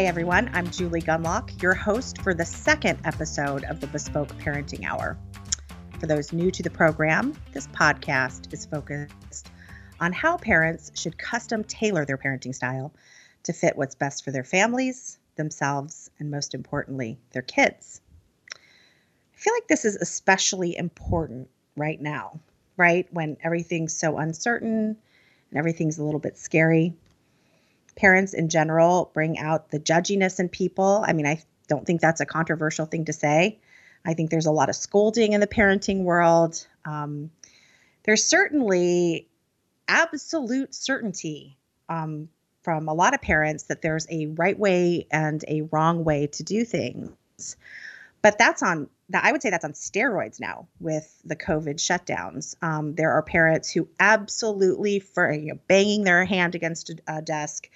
Hey everyone, I'm Julie Gunlock, your host for the second episode of the Bespoke Parenting Hour. For those new to the program, this podcast is focused on how parents should custom tailor their parenting style to fit what's best for their families, themselves, and most importantly, their kids. I feel like this is especially important right now, right? When everything's so uncertain and everything's a little bit scary parents in general bring out the judginess in people. I mean, I don't think that's a controversial thing to say. I think there's a lot of scolding in the parenting world. Um, there's certainly absolute certainty um, from a lot of parents that there's a right way and a wrong way to do things. But that's on that I would say that's on steroids now with the COVID shutdowns. Um, there are parents who absolutely, for you know, banging their hand against a, a desk,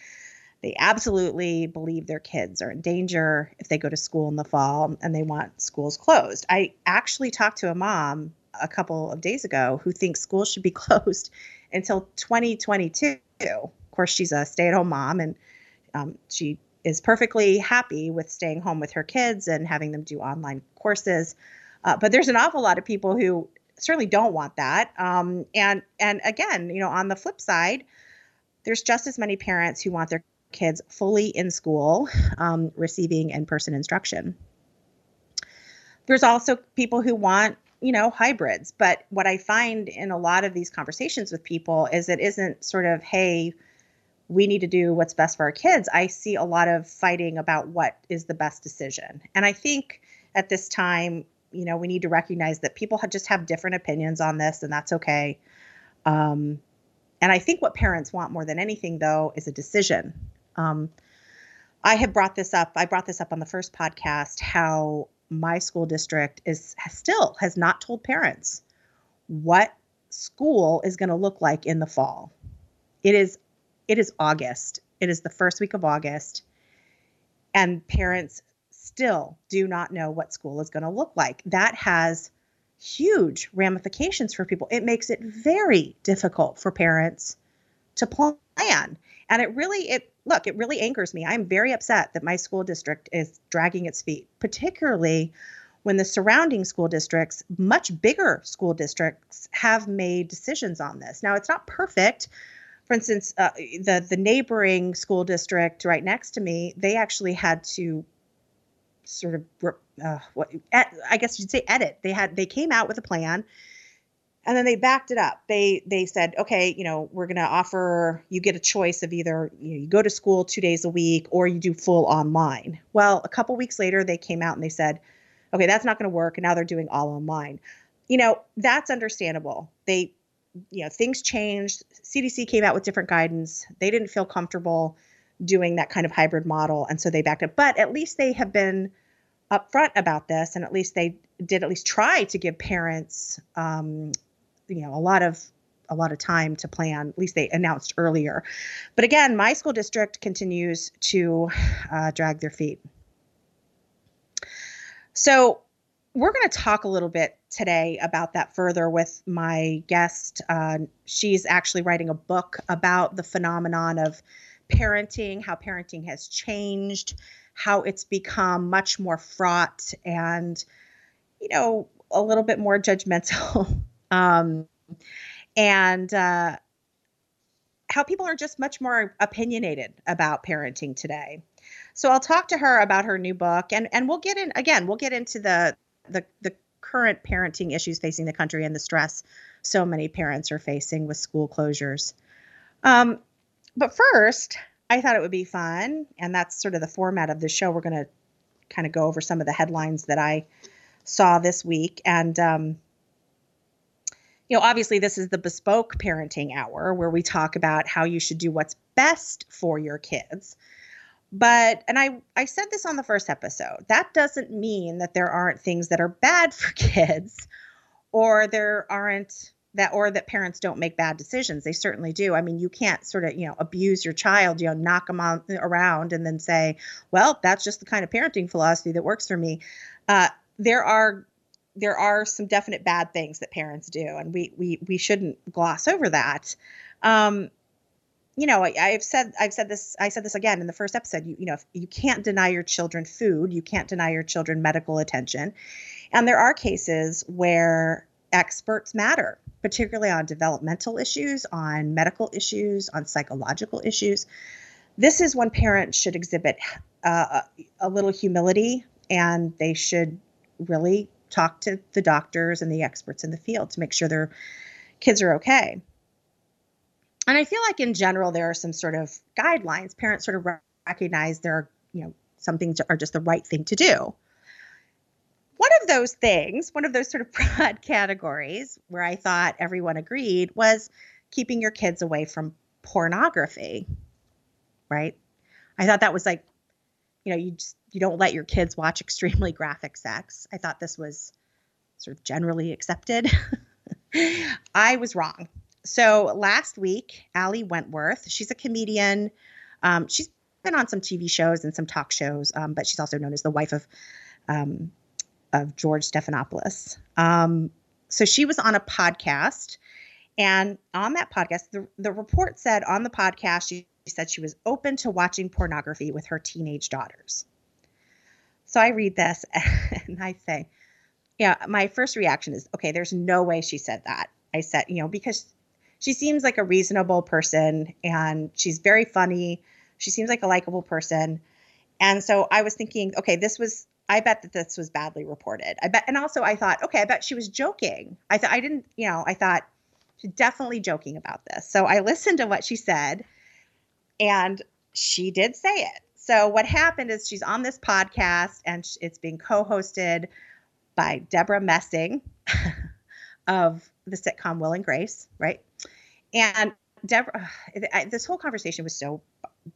they absolutely believe their kids are in danger if they go to school in the fall and they want schools closed. I actually talked to a mom a couple of days ago who thinks schools should be closed until 2022. Of course, she's a stay at home mom and um, she is perfectly happy with staying home with her kids and having them do online courses. Uh, but there's an awful lot of people who certainly don't want that. Um, and and again, you know, on the flip side, there's just as many parents who want their kids fully in school, um, receiving in-person instruction. There's also people who want you know hybrids but what i find in a lot of these conversations with people is it isn't sort of hey we need to do what's best for our kids, I see a lot of fighting about what is the best decision. And I think at this time, you know, we need to recognize that people have just have different opinions on this, and that's okay. Um, and I think what parents want more than anything, though, is a decision. Um, I have brought this up. I brought this up on the first podcast. How my school district is has still has not told parents what school is going to look like in the fall. It is it is August. It is the first week of August. And parents still do not know what school is going to look like. That has huge ramifications for people. It makes it very difficult for parents to plan. And it really it look, it really angers me. I'm very upset that my school district is dragging its feet, particularly when the surrounding school districts, much bigger school districts, have made decisions on this. Now, it's not perfect for instance, uh, the the neighboring school district right next to me, they actually had to sort of uh, what I guess you'd say edit. They had they came out with a plan, and then they backed it up. They they said, okay, you know, we're going to offer you get a choice of either you, know, you go to school two days a week or you do full online. Well, a couple weeks later, they came out and they said, okay, that's not going to work, and now they're doing all online. You know, that's understandable. They you know things changed. Cdc came out with different guidance. They didn't feel comfortable doing that kind of hybrid model and so they backed up. But at least they have been upfront about this and at least they did at least try to give parents um, you know a lot of a lot of time to plan at least they announced earlier. But again my school district continues to uh, drag their feet. So we're going to talk a little bit today about that further with my guest. Uh, she's actually writing a book about the phenomenon of parenting, how parenting has changed, how it's become much more fraught and, you know, a little bit more judgmental. um, and uh, how people are just much more opinionated about parenting today. So I'll talk to her about her new book and and we'll get in again, we'll get into the the the current parenting issues facing the country and the stress so many parents are facing with school closures. Um, but first, I thought it would be fun, and that's sort of the format of the show. We're going to kind of go over some of the headlines that I saw this week, and um, you know, obviously, this is the bespoke parenting hour where we talk about how you should do what's best for your kids. But and I I said this on the first episode. That doesn't mean that there aren't things that are bad for kids or there aren't that or that parents don't make bad decisions. They certainly do. I mean, you can't sort of, you know, abuse your child, you know, knock them on, around and then say, "Well, that's just the kind of parenting philosophy that works for me." Uh, there are there are some definite bad things that parents do, and we we we shouldn't gloss over that. Um, you know, I, have said I've said this I said this again in the first episode. You, you know, you can't deny your children food, you can't deny your children medical attention, and there are cases where experts matter, particularly on developmental issues, on medical issues, on psychological issues. This is when parents should exhibit uh, a little humility, and they should really talk to the doctors and the experts in the field to make sure their kids are okay and I feel like in general there are some sort of guidelines. Parents sort of recognize there are, you know, some things are just the right thing to do. One of those things, one of those sort of broad categories where I thought everyone agreed was keeping your kids away from pornography. Right? I thought that was like, you know, you just you don't let your kids watch extremely graphic sex. I thought this was sort of generally accepted. I was wrong so last week, Ali Wentworth, she's a comedian. Um, she's been on some TV shows and some talk shows, um, but she's also known as the wife of um, of George Stephanopoulos. Um, so she was on a podcast, and on that podcast, the, the report said on the podcast she said she was open to watching pornography with her teenage daughters. So I read this and I say, yeah, my first reaction is, okay, there's no way she said that. I said, you know, because she seems like a reasonable person and she's very funny. She seems like a likable person. And so I was thinking, okay, this was I bet that this was badly reported. I bet and also I thought, okay, I bet she was joking. I thought I didn't, you know, I thought she's definitely joking about this. So I listened to what she said and she did say it. So what happened is she's on this podcast and it's being co-hosted by Debra Messing of the sitcom Will and Grace, right? And Debra, this whole conversation was so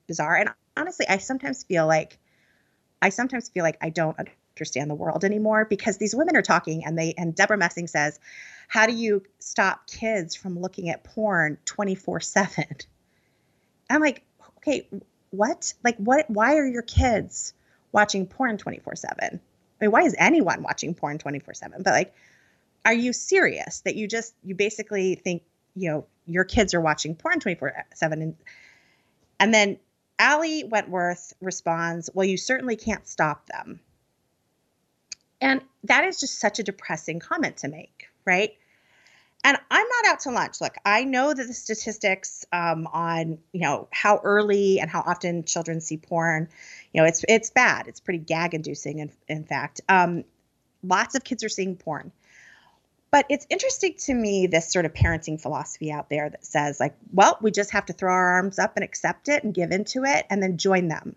bizarre. And honestly, I sometimes feel like, I sometimes feel like I don't understand the world anymore because these women are talking and they, and Debra Messing says, how do you stop kids from looking at porn 24 seven? I'm like, okay, what? Like, what, why are your kids watching porn 24 seven? I mean, why is anyone watching porn 24 seven? But like, are you serious that you just, you basically think, you know, your kids are watching porn 24 7 and and then Ali Wentworth responds, Well, you certainly can't stop them. And that is just such a depressing comment to make, right? And I'm not out to lunch. Look, I know that the statistics um, on you know how early and how often children see porn, you know, it's it's bad. It's pretty gag inducing. In, in fact, um, lots of kids are seeing porn. But it's interesting to me, this sort of parenting philosophy out there that says, like, well, we just have to throw our arms up and accept it and give into it and then join them.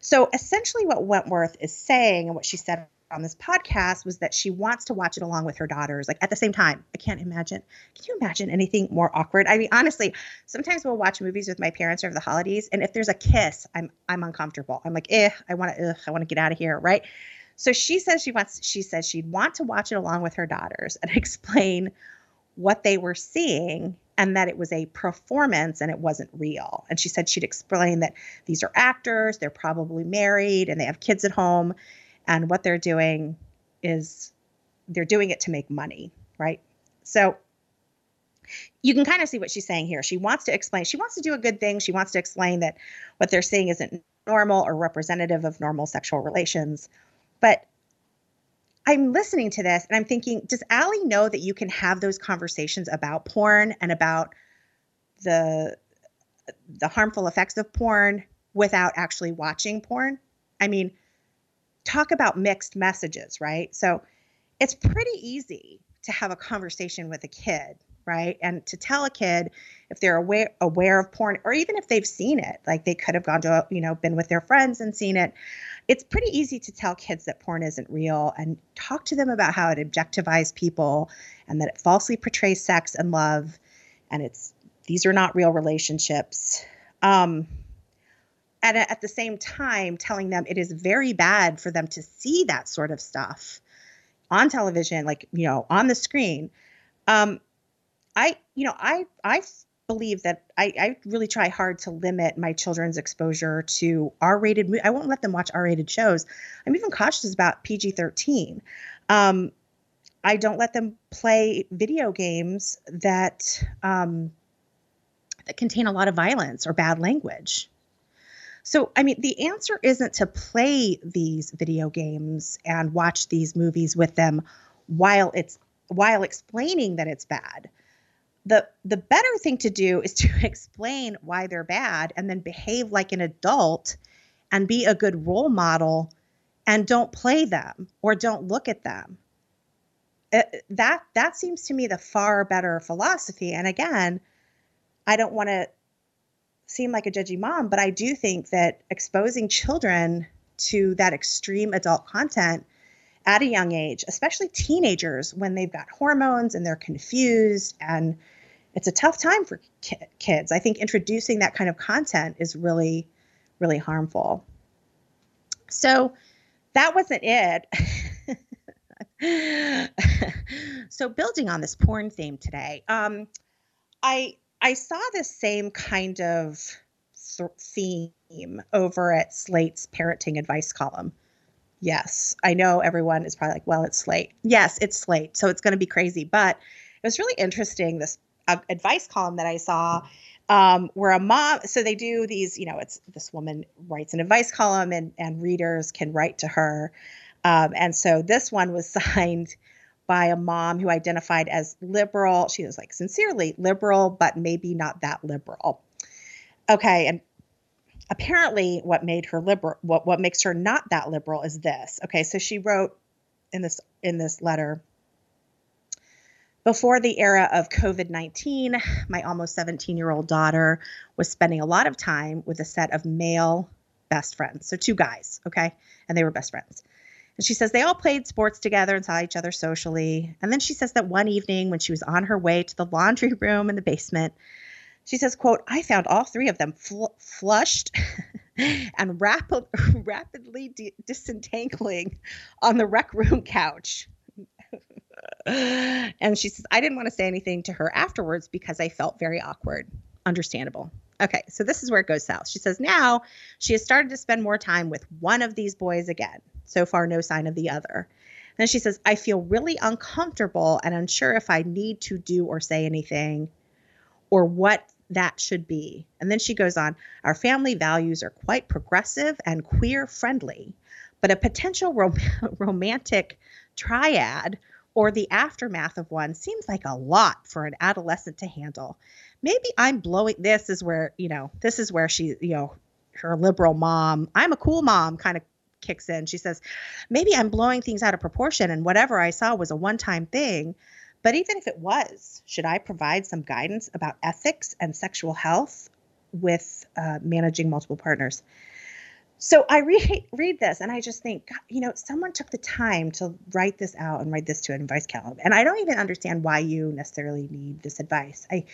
So essentially, what Wentworth is saying and what she said on this podcast was that she wants to watch it along with her daughters, like at the same time. I can't imagine. Can you imagine anything more awkward? I mean, honestly, sometimes we'll watch movies with my parents over the holidays, and if there's a kiss, I'm I'm uncomfortable. I'm like, eh, I want to, I want to get out of here, right? So she says she wants she says she'd want to watch it along with her daughters and explain what they were seeing and that it was a performance and it wasn't real. And she said she'd explain that these are actors, they're probably married and they have kids at home and what they're doing is they're doing it to make money, right? So you can kind of see what she's saying here. She wants to explain, she wants to do a good thing. She wants to explain that what they're seeing isn't normal or representative of normal sexual relations. But I'm listening to this and I'm thinking, does Ali know that you can have those conversations about porn and about the the harmful effects of porn without actually watching porn? I mean, talk about mixed messages, right? So it's pretty easy to have a conversation with a kid right? And to tell a kid if they're aware aware of porn or even if they've seen it, like they could have gone to, you know, been with their friends and seen it. It's pretty easy to tell kids that porn isn't real and talk to them about how it objectifies people and that it falsely portrays sex and love and it's these are not real relationships. Um, and at the same time telling them it is very bad for them to see that sort of stuff on television like you know on the screen um, I, you know, I, I believe that I, I really try hard to limit my children's exposure to R-rated. Movies. I won't let them watch R-rated shows. I'm even cautious about PG-13. Um, I don't let them play video games that um, that contain a lot of violence or bad language. So, I mean, the answer isn't to play these video games and watch these movies with them while it's while explaining that it's bad. The the better thing to do is to explain why they're bad and then behave like an adult and be a good role model and don't play them or don't look at them. It, uh, that that seems to me the far better philosophy and again, I don't want to seem like a judgy mom, but I do think that exposing children to that extreme adult content at a young age, especially teenagers when they've got hormones and they're confused and it's a tough time for ki- kids. I think introducing that kind of content is really really harmful. So that wasn't it. so building on this porn theme today, um, I I saw this same kind of th- theme over at Slate's parenting advice column. Yes, I know everyone is probably like, well, it's Slate. Yes, it's Slate. So it's going to be crazy. But it was really interesting, this uh, advice column that I saw um, where a mom, so they do these, you know, it's this woman writes an advice column and, and readers can write to her. Um, and so this one was signed by a mom who identified as liberal. She was like sincerely liberal, but maybe not that liberal. Okay, and apparently what made her liberal what what makes her not that liberal is this. Okay, so she wrote in this in this letter before the era of COVID 19, my almost 17 year old daughter was spending a lot of time with a set of male best friends. So, two guys, okay? And they were best friends. And she says they all played sports together and saw each other socially. And then she says that one evening when she was on her way to the laundry room in the basement, she says, quote, I found all three of them fl- flushed and rapid, rapidly de- disentangling on the rec room couch. And she says, I didn't want to say anything to her afterwards because I felt very awkward. Understandable. Okay, so this is where it goes south. She says now she has started to spend more time with one of these boys again. So far, no sign of the other. Then she says, I feel really uncomfortable and unsure if I need to do or say anything or what that should be. And then she goes on, Our family values are quite progressive and queer friendly, but a potential rom- romantic triad or the aftermath of one seems like a lot for an adolescent to handle. Maybe I'm blowing this is where, you know, this is where she, you know, her liberal mom, I'm a cool mom kind of kicks in. She says, maybe I'm blowing things out of proportion and whatever I saw was a one time thing. But even if it was, should I provide some guidance about ethics and sexual health with uh, managing multiple partners? So I read read this and I just think, you know, someone took the time to write this out and write this to an advice column. And I don't even understand why you necessarily need this advice. I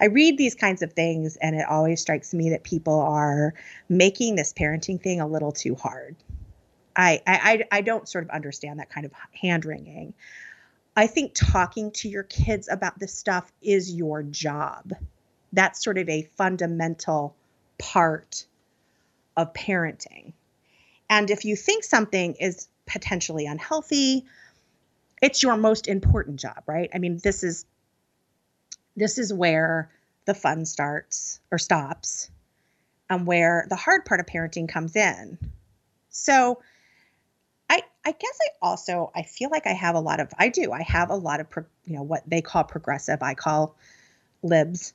I read these kinds of things and it always strikes me that people are making this parenting thing a little too hard. I, I, I don't sort of understand that kind of hand wringing. I think talking to your kids about this stuff is your job. That's sort of a fundamental part of parenting. And if you think something is potentially unhealthy, it's your most important job, right? I mean, this is this is where the fun starts or stops and where the hard part of parenting comes in. So, I I guess I also I feel like I have a lot of I do I have a lot of pro, you know what they call progressive I call libs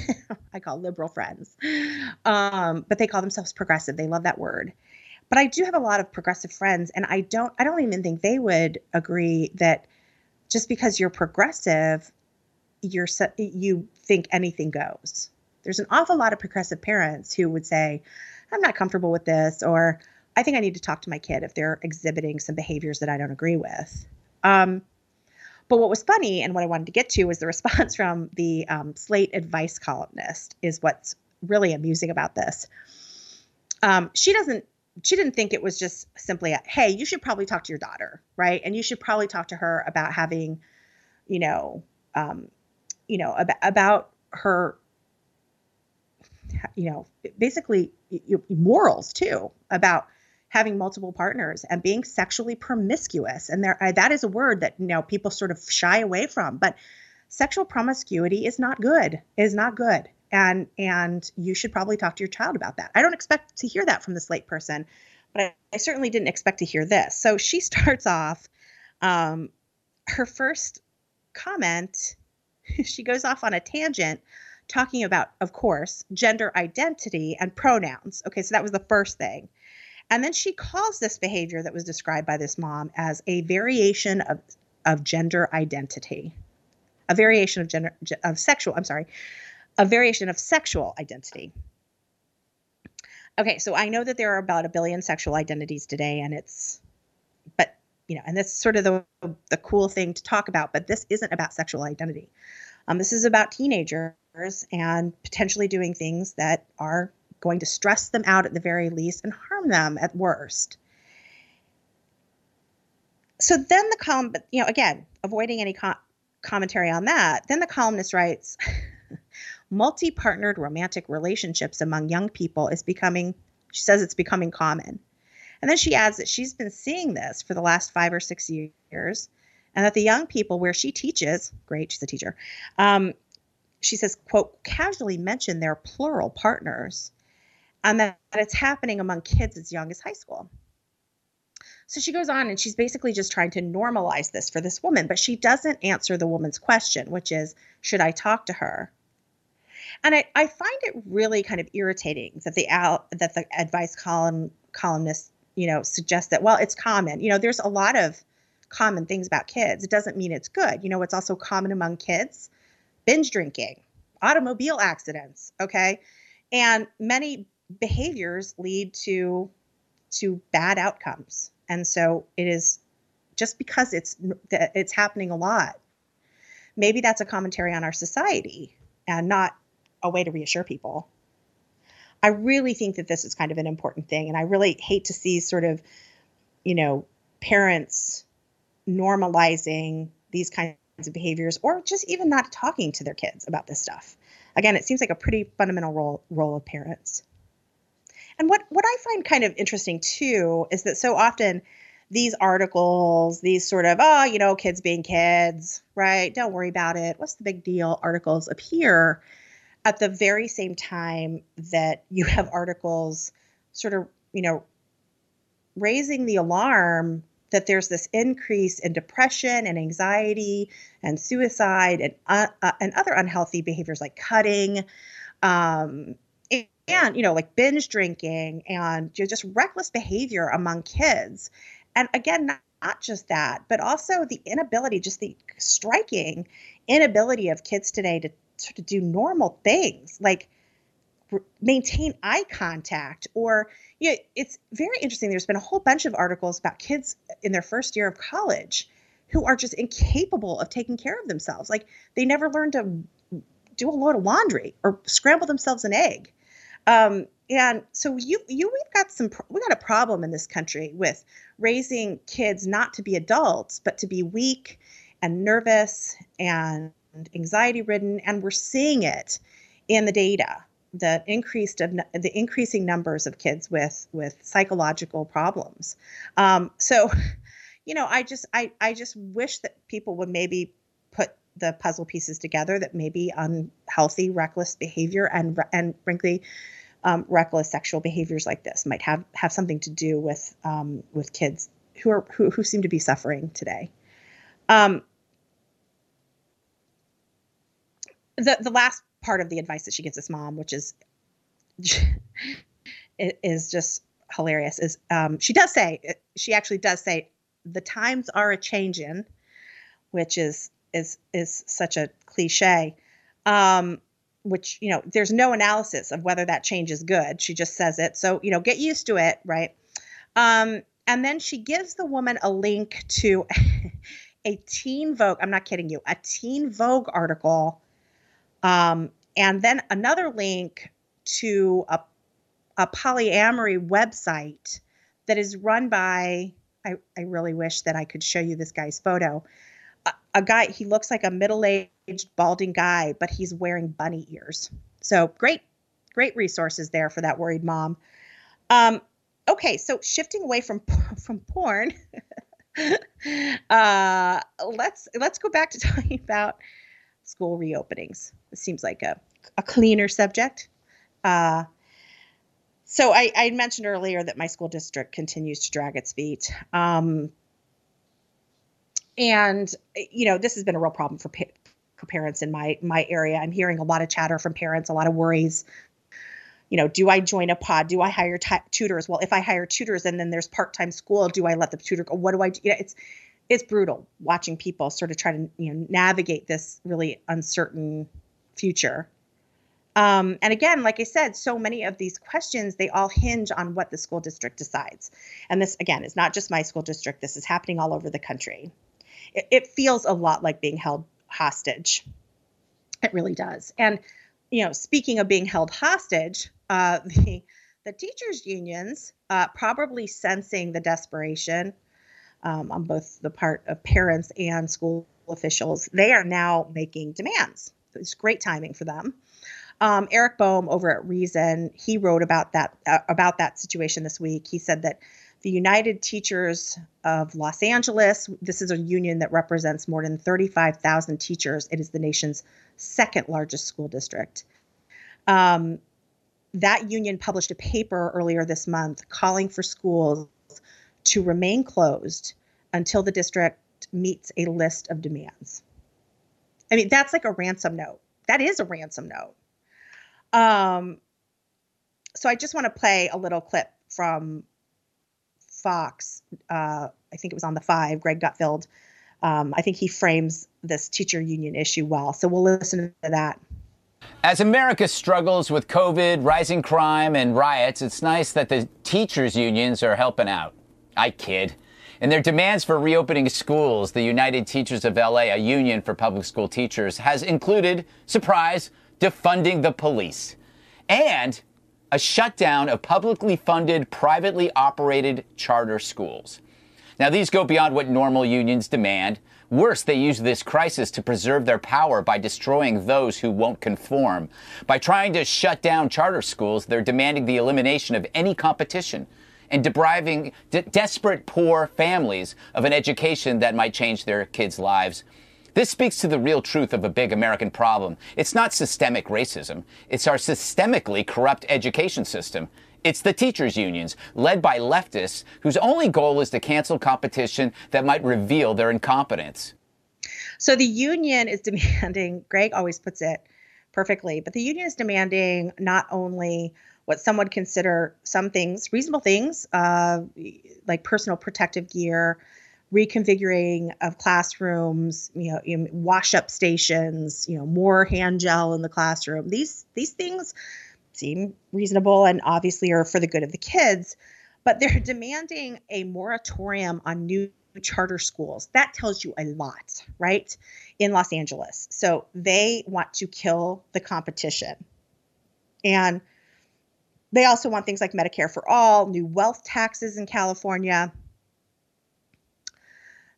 I call liberal friends. Um, but they call themselves progressive. They love that word. But I do have a lot of progressive friends and I don't I don't even think they would agree that just because you're progressive you're you think anything goes. There's an awful lot of progressive parents who would say I'm not comfortable with this or I think I need to talk to my kid if they're exhibiting some behaviors that I don't agree with. Um, but what was funny and what I wanted to get to was the response from the um, Slate advice columnist is what's really amusing about this. Um, she doesn't she didn't think it was just simply a, hey you should probably talk to your daughter right and you should probably talk to her about having you know um, you know about, about her you know basically morals too about having multiple partners and being sexually promiscuous. And there, uh, that is a word that you know people sort of shy away from. But sexual promiscuity is not good. Is not good. and and you should probably talk to your child about that. I don't expect to hear that from the slate person, but I, I certainly didn't expect to hear this. So she starts off. Um, her first comment, she goes off on a tangent talking about, of course, gender identity and pronouns. Okay, so that was the first thing. And then she calls this behavior that was described by this mom as a variation of, of gender identity, a variation of gender of sexual, I'm sorry, a variation of sexual identity. Okay, so I know that there are about a billion sexual identities today, and it's, but you know, and that's sort of the the cool thing to talk about. But this isn't about sexual identity. Um, this is about teenagers and potentially doing things that are going to stress them out at the very least and harm them at worst. So then the column, but you know, again, avoiding any co- commentary on that, then the columnist writes multi partnered romantic relationships among young people is becoming, she says it's becoming common. And then she adds that she's been seeing this for the last five or six years, and that the young people where she teaches, great, she's a teacher, um, she says, quote, casually mention their plural partners, and that, that it's happening among kids as young as high school. So she goes on and she's basically just trying to normalize this for this woman, but she doesn't answer the woman's question, which is, should I talk to her? And I, I find it really kind of irritating that the out that the advice column columnist you know, suggest that, well, it's common. You know, there's a lot of common things about kids. It doesn't mean it's good. You know, what's also common among kids? Binge drinking, automobile accidents, okay? And many behaviors lead to to bad outcomes. And so it is just because it's it's happening a lot. Maybe that's a commentary on our society and not a way to reassure people. I really think that this is kind of an important thing. And I really hate to see sort of, you know, parents normalizing these kinds of behaviors or just even not talking to their kids about this stuff. Again, it seems like a pretty fundamental role role of parents. And what what I find kind of interesting too is that so often these articles, these sort of, oh, you know, kids being kids, right? Don't worry about it. What's the big deal? Articles appear at the very same time that you have articles sort of, you know, raising the alarm that there's this increase in depression and anxiety and suicide and uh, uh, and other unhealthy behaviors like cutting um, and, you know like binge drinking and you know, just reckless behavior among kids. And again not, not just that but also the inability just the striking inability of kids today to sort of do normal things like maintain eye contact or you know, it's very interesting. There's been a whole bunch of articles about kids in their first year of college who are just incapable of taking care of themselves. Like they never learned to do a load of laundry or scramble themselves an egg um, and so you you we've got some we got a problem in this country with raising kids not to be adults but to be weak and nervous and anxiety ridden, and we're seeing it in the data the increased of the increasing numbers of kids with with psychological problems. Um, so, you know, I just I I just wish that people would maybe the puzzle pieces together that maybe unhealthy, reckless behavior and and frankly. Um, reckless sexual behaviors like this might have have something to do with um, with kids who are who, who seem to be suffering today. Um, the the last part of the advice that she gives this mom, which is is just hilarious, is um, she does say she actually does say the times are a changing, which is is is such a cliche. Um, which you know, there's no analysis of whether that change is good. She just says it, so you know, get used to it, right? Um, and then she gives the woman a link to a Teen Vogue. I'm not kidding you, a Teen Vogue article um, and then another link to a, a polyamory website that is run by, I, I really wish that I could show you this guy's photo. A, guy, he looks like a middle aged balding guy, but he's wearing bunny ears. So great, great resources there for that worried mom. Um, okay, so shifting away from from porn, uh, let's let's go back to talking about school reopenings. It seems like a a cleaner subject. Uh, so I, I, mentioned earlier that my school district continues to drag its feet. Um, and you know this has been a real problem for, pa- for parents in my my area. I'm hearing a lot of chatter from parents, a lot of worries. You know, do I join a pod? Do I hire t- tutors? Well, if I hire tutors and then there's part-time school, do I let the tutor go? What do I do? You know, it's it's brutal watching people sort of try to you know navigate this really uncertain future. Um, and again, like I said, so many of these questions they all hinge on what the school district decides. And this again is not just my school district. This is happening all over the country. It, it feels a lot like being held hostage. It really does. And you know, speaking of being held hostage, uh, the the teachers unions uh, probably sensing the desperation um, on both the part of parents and school officials, they are now making demands. It's great timing for them. Um, Eric Boehm over at Reason, he wrote about that uh, about that situation this week. He said that the United Teachers of Los Angeles, this is a union that represents more than 35,000 teachers. It is the nation's second largest school district. Um, that union published a paper earlier this month calling for schools to remain closed until the district meets a list of demands. I mean, that's like a ransom note. That is a ransom note. Um, so I just want to play a little clip from Fox. Uh, I think it was on the five. Greg Gutfeld. Um, I think he frames this teacher union issue well. So we'll listen to that. As America struggles with COVID, rising crime, and riots, it's nice that the teachers' unions are helping out. I kid. In their demands for reopening schools, the United Teachers of LA, a union for public school teachers, has included, surprise, defunding the police and a shutdown of publicly funded, privately operated charter schools. Now, these go beyond what normal unions demand. Worse, they use this crisis to preserve their power by destroying those who won't conform. By trying to shut down charter schools, they're demanding the elimination of any competition and depriving de- desperate poor families of an education that might change their kids' lives. This speaks to the real truth of a big American problem. It's not systemic racism. It's our systemically corrupt education system. It's the teachers' unions, led by leftists, whose only goal is to cancel competition that might reveal their incompetence. So the union is demanding, Greg always puts it perfectly, but the union is demanding not only what some would consider some things, reasonable things, uh, like personal protective gear, reconfiguring of classrooms, you know, wash up stations, you know, more hand gel in the classroom. These these things seem reasonable and obviously are for the good of the kids, but they're demanding a moratorium on new charter schools. That tells you a lot, right? In Los Angeles. So they want to kill the competition. And they also want things like Medicare for all, new wealth taxes in California.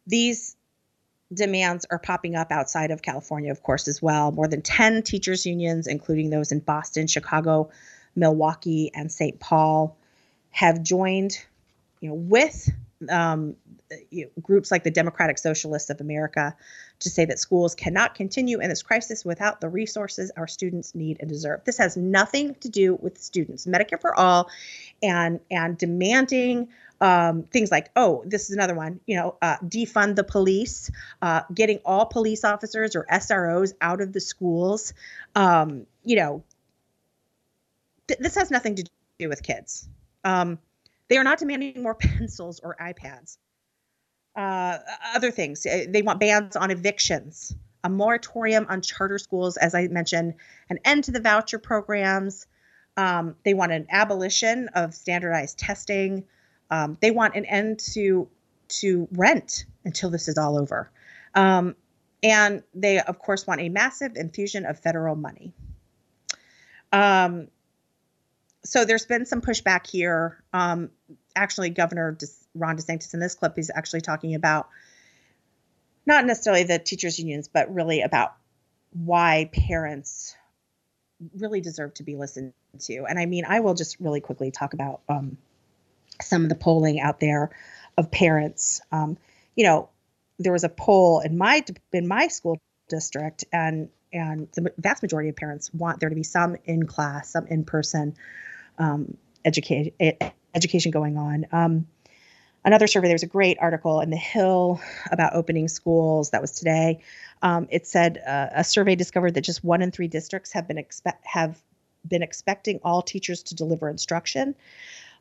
These demands are popping up outside of California, of course, as well. More than 10 teachers' unions, including those in Boston, Chicago, Milwaukee, and St. Paul, have joined you know, with um, you know, groups like the Democratic Socialists of America to say that schools cannot continue in this crisis without the resources our students need and deserve. This has nothing to do with students. Medicare for all, and and demanding um, things like, oh, this is another one, you know, uh, defund the police, uh, getting all police officers or SROs out of the schools. Um, you know, th- this has nothing to do with kids. Um, they are not demanding more pencils or iPads. Uh, other things, uh, they want bans on evictions, a moratorium on charter schools, as I mentioned, an end to the voucher programs. Um, they want an abolition of standardized testing. Um, they want an end to to rent until this is all over. Um, and they, of course, want a massive infusion of federal money. Um, so there's been some pushback here. Um, actually, Governor Ron DeSantis in this clip is actually talking about not necessarily the teachers' unions, but really about why parents really deserve to be listened to. And I mean, I will just really quickly talk about um, some of the polling out there of parents. Um, you know, there was a poll in my in my school district, and and the vast majority of parents want there to be some in class, some in person um, education education going on. Um, another survey, there was a great article in The Hill about opening schools. That was today. Um, it said uh, a survey discovered that just one in three districts have been expect have been expecting all teachers to deliver instruction,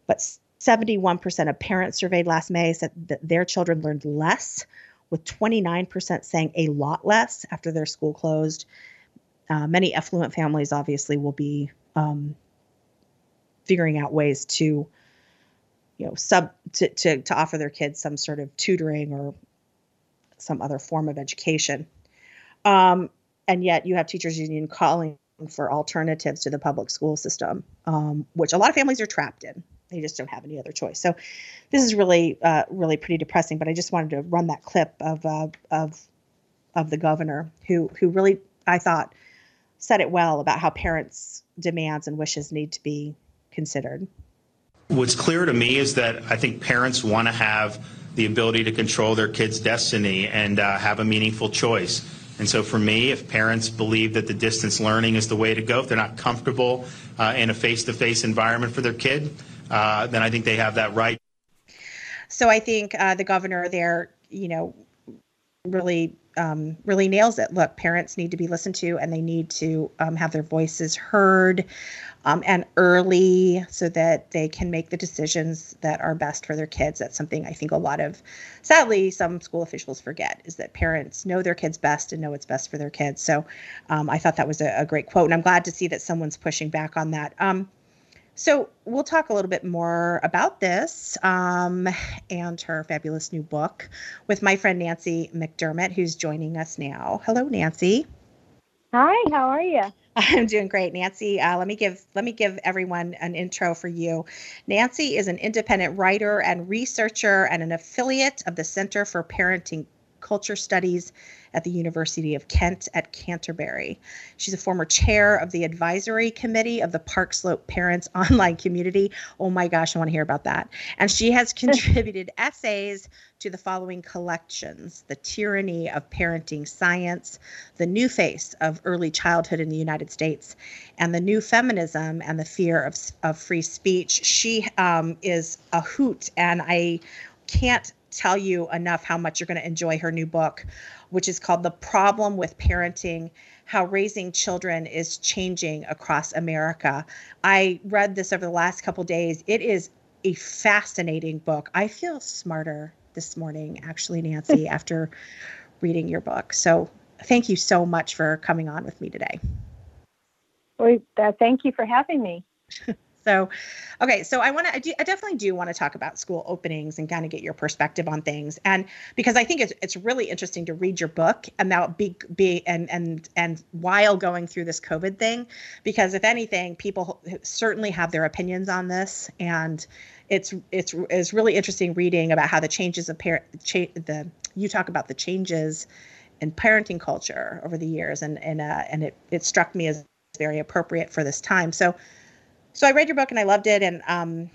but 71% of parents surveyed last May said that their children learned less, with 29% saying a lot less after their school closed. Uh, many affluent families obviously will be um, figuring out ways to you know sub to, to, to offer their kids some sort of tutoring or some other form of education um, and yet you have teachers union calling for alternatives to the public school system um, which a lot of families are trapped in they just don't have any other choice so this is really uh, really pretty depressing but i just wanted to run that clip of uh, of of the governor who who really i thought said it well about how parents demands and wishes need to be considered What's clear to me is that I think parents want to have the ability to control their kids' destiny and uh, have a meaningful choice. And so for me, if parents believe that the distance learning is the way to go, if they're not comfortable uh, in a face-to-face environment for their kid, uh, then I think they have that right. So I think uh, the governor there, you know, really um, really nails it. Look, parents need to be listened to and they need to um, have their voices heard um, and early so that they can make the decisions that are best for their kids. That's something I think a lot of, sadly, some school officials forget is that parents know their kids best and know what's best for their kids. So um, I thought that was a, a, great quote. And I'm glad to see that someone's pushing back on that. So we'll talk a little bit more about this um, and her fabulous new book with my friend Nancy McDermott, who's joining us now. Hello, Nancy. Hi, how are you? I'm doing great, Nancy. Uh, let me give let me give everyone an intro for you. Nancy is an independent writer and researcher and an affiliate of the Center for Parenting Culture Studies at the University of Kent at Canterbury. She's a former chair of the advisory committee of the Park Slope Parents Online Community. Oh my gosh, I want to hear about that. And she has contributed essays to the following collections The Tyranny of Parenting Science, The New Face of Early Childhood in the United States, and The New Feminism and the Fear of, of Free Speech. She um, is a hoot, and I can't tell you enough how much you're going to enjoy her new book which is called The Problem with Parenting How Raising Children is Changing Across America. I read this over the last couple days. It is a fascinating book. I feel smarter this morning, actually, Nancy, after reading your book. So thank you so much for coming on with me today. Well, uh, thank you for having me. So, okay, so I want to, I, I, definitely do want to talk about school openings and kind of get your perspective on things, and because I think it's it's really interesting to read your book now be be and and and while going through this COVID thing, because if anything, people certainly have their opinions on this, and it's it's it's really interesting reading about how the changes of parent cha- the you talk about the changes in parenting culture over the years, and and uh, and it it struck me as very appropriate for this time. So so I read your book and I loved it. And um,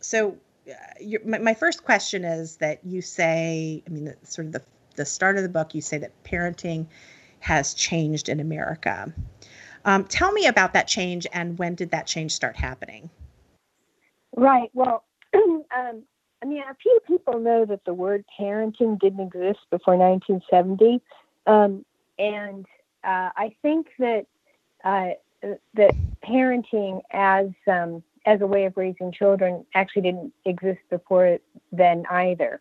so uh, my, my, first question is that you say, I mean, sort of the, the start of the book, you say that parenting has changed in America. Um, tell me about that change and when did that change start happening? Right. Well, um, I mean, a few people know that the word parenting didn't exist before 1970. Um, and uh, I think that uh, that parenting as um, as a way of raising children actually didn't exist before then either.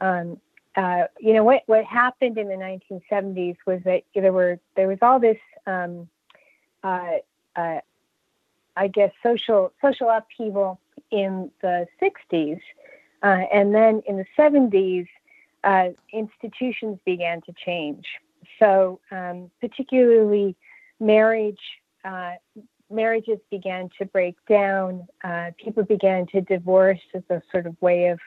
Um, uh, you know what what happened in the 1970s was that there were there was all this um, uh, uh, I guess social social upheaval in the 60s, uh, and then in the 70s, uh, institutions began to change. So um, particularly marriage uh, marriages began to break down. Uh, people began to divorce as a sort of way of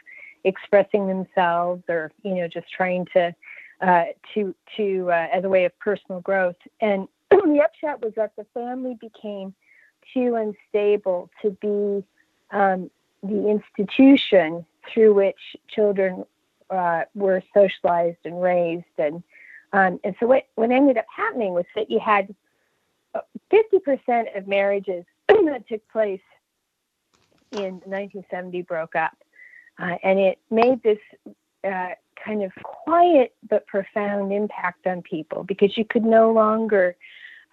expressing themselves, or you know, just trying to uh, to to uh, as a way of personal growth. And the upshot was that the family became too unstable to be um, the institution through which children uh, were socialized and raised and Um, and so what, what ended up happening was that you had 50% of marriages that took place in 1970 broke up. Uh, and it made this uh, kind of quiet but profound impact on people because you could no longer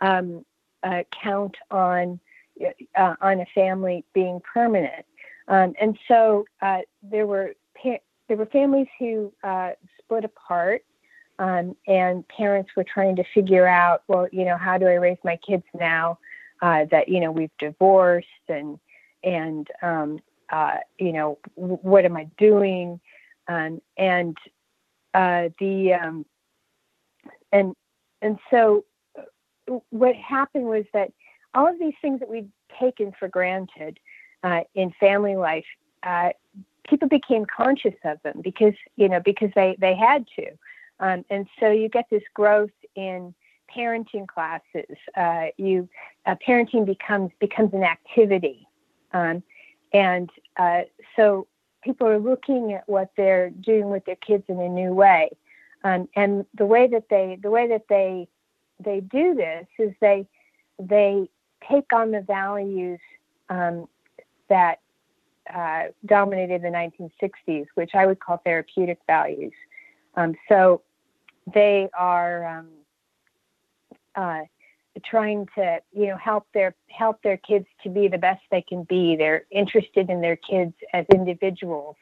um, uh, count on uh, on a family being permanent. Um, and so uh, there were pa- there were families who uh, split apart, um, and parents were trying to figure out, well, you know, how do I raise my kids now uh, that you know we've divorced and and um, uh, you know w- what am I doing, um, and uh, the um, and and so what happened was that all of these things that we've taken for granted uh, in family life, uh, people became conscious of them because you know because they they had to, um, and so you get this growth in parenting classes. Uh, you uh, parenting becomes becomes an activity, um, and uh, so people are looking at what they're doing with their kids in a new way, um, and the way that they the way that they they do this is they they take on the values um, that uh, dominated the 1960s, which I would call therapeutic values. Um, so they are um, uh, trying to, you know, help their help their kids to be the best they can be. They're interested in their kids as individuals,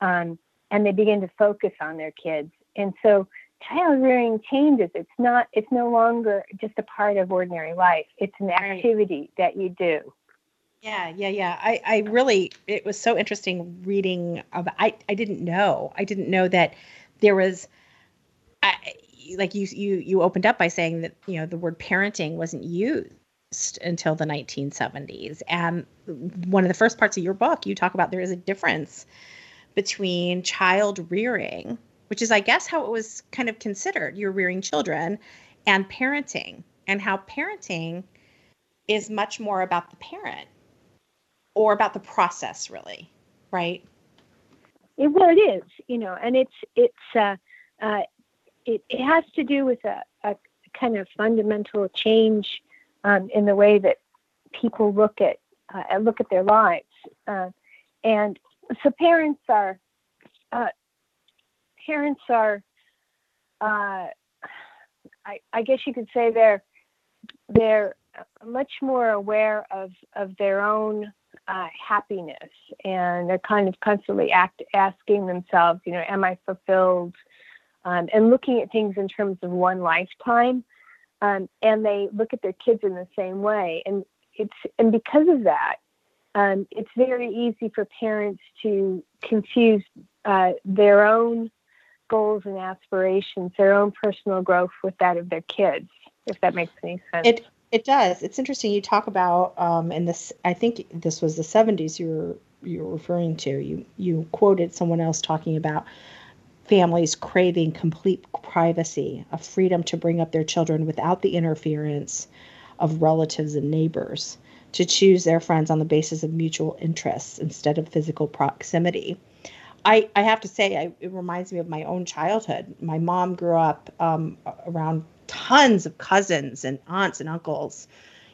um, and they begin to focus on their kids. And so child rearing changes. It's not. It's no longer just a part of ordinary life. It's an activity that you do. Yeah, yeah, yeah. I, I really, it was so interesting reading. About, I, I didn't know. I didn't know that there was, I, like you, you, you opened up by saying that you know the word parenting wasn't used until the 1970s. And one of the first parts of your book, you talk about there is a difference between child rearing which is, I guess, how it was kind of considered. You're rearing children and parenting, and how parenting is much more about the parent or about the process, really, right? It, well, it is, you know, and it's it's uh, uh, it, it has to do with a, a kind of fundamental change um, in the way that people look at uh, look at their lives, uh, and so parents are uh, parents are, uh, I, I guess you could say they're they're much more aware of of their own uh, happiness, and they're kind of constantly act, asking themselves, you know, am I fulfilled? Um, and looking at things in terms of one lifetime, um, and they look at their kids in the same way, and it's and because of that, um, it's very easy for parents to confuse uh, their own goals and aspirations, their own personal growth with that of their kids, if that makes any sense. It it does. It's interesting. You talk about um, in this. I think this was the '70s. You were you were referring to. You you quoted someone else talking about families craving complete privacy, a freedom to bring up their children without the interference of relatives and neighbors, to choose their friends on the basis of mutual interests instead of physical proximity. I, I have to say, I, it reminds me of my own childhood. My mom grew up um, around tons of cousins and aunts and uncles,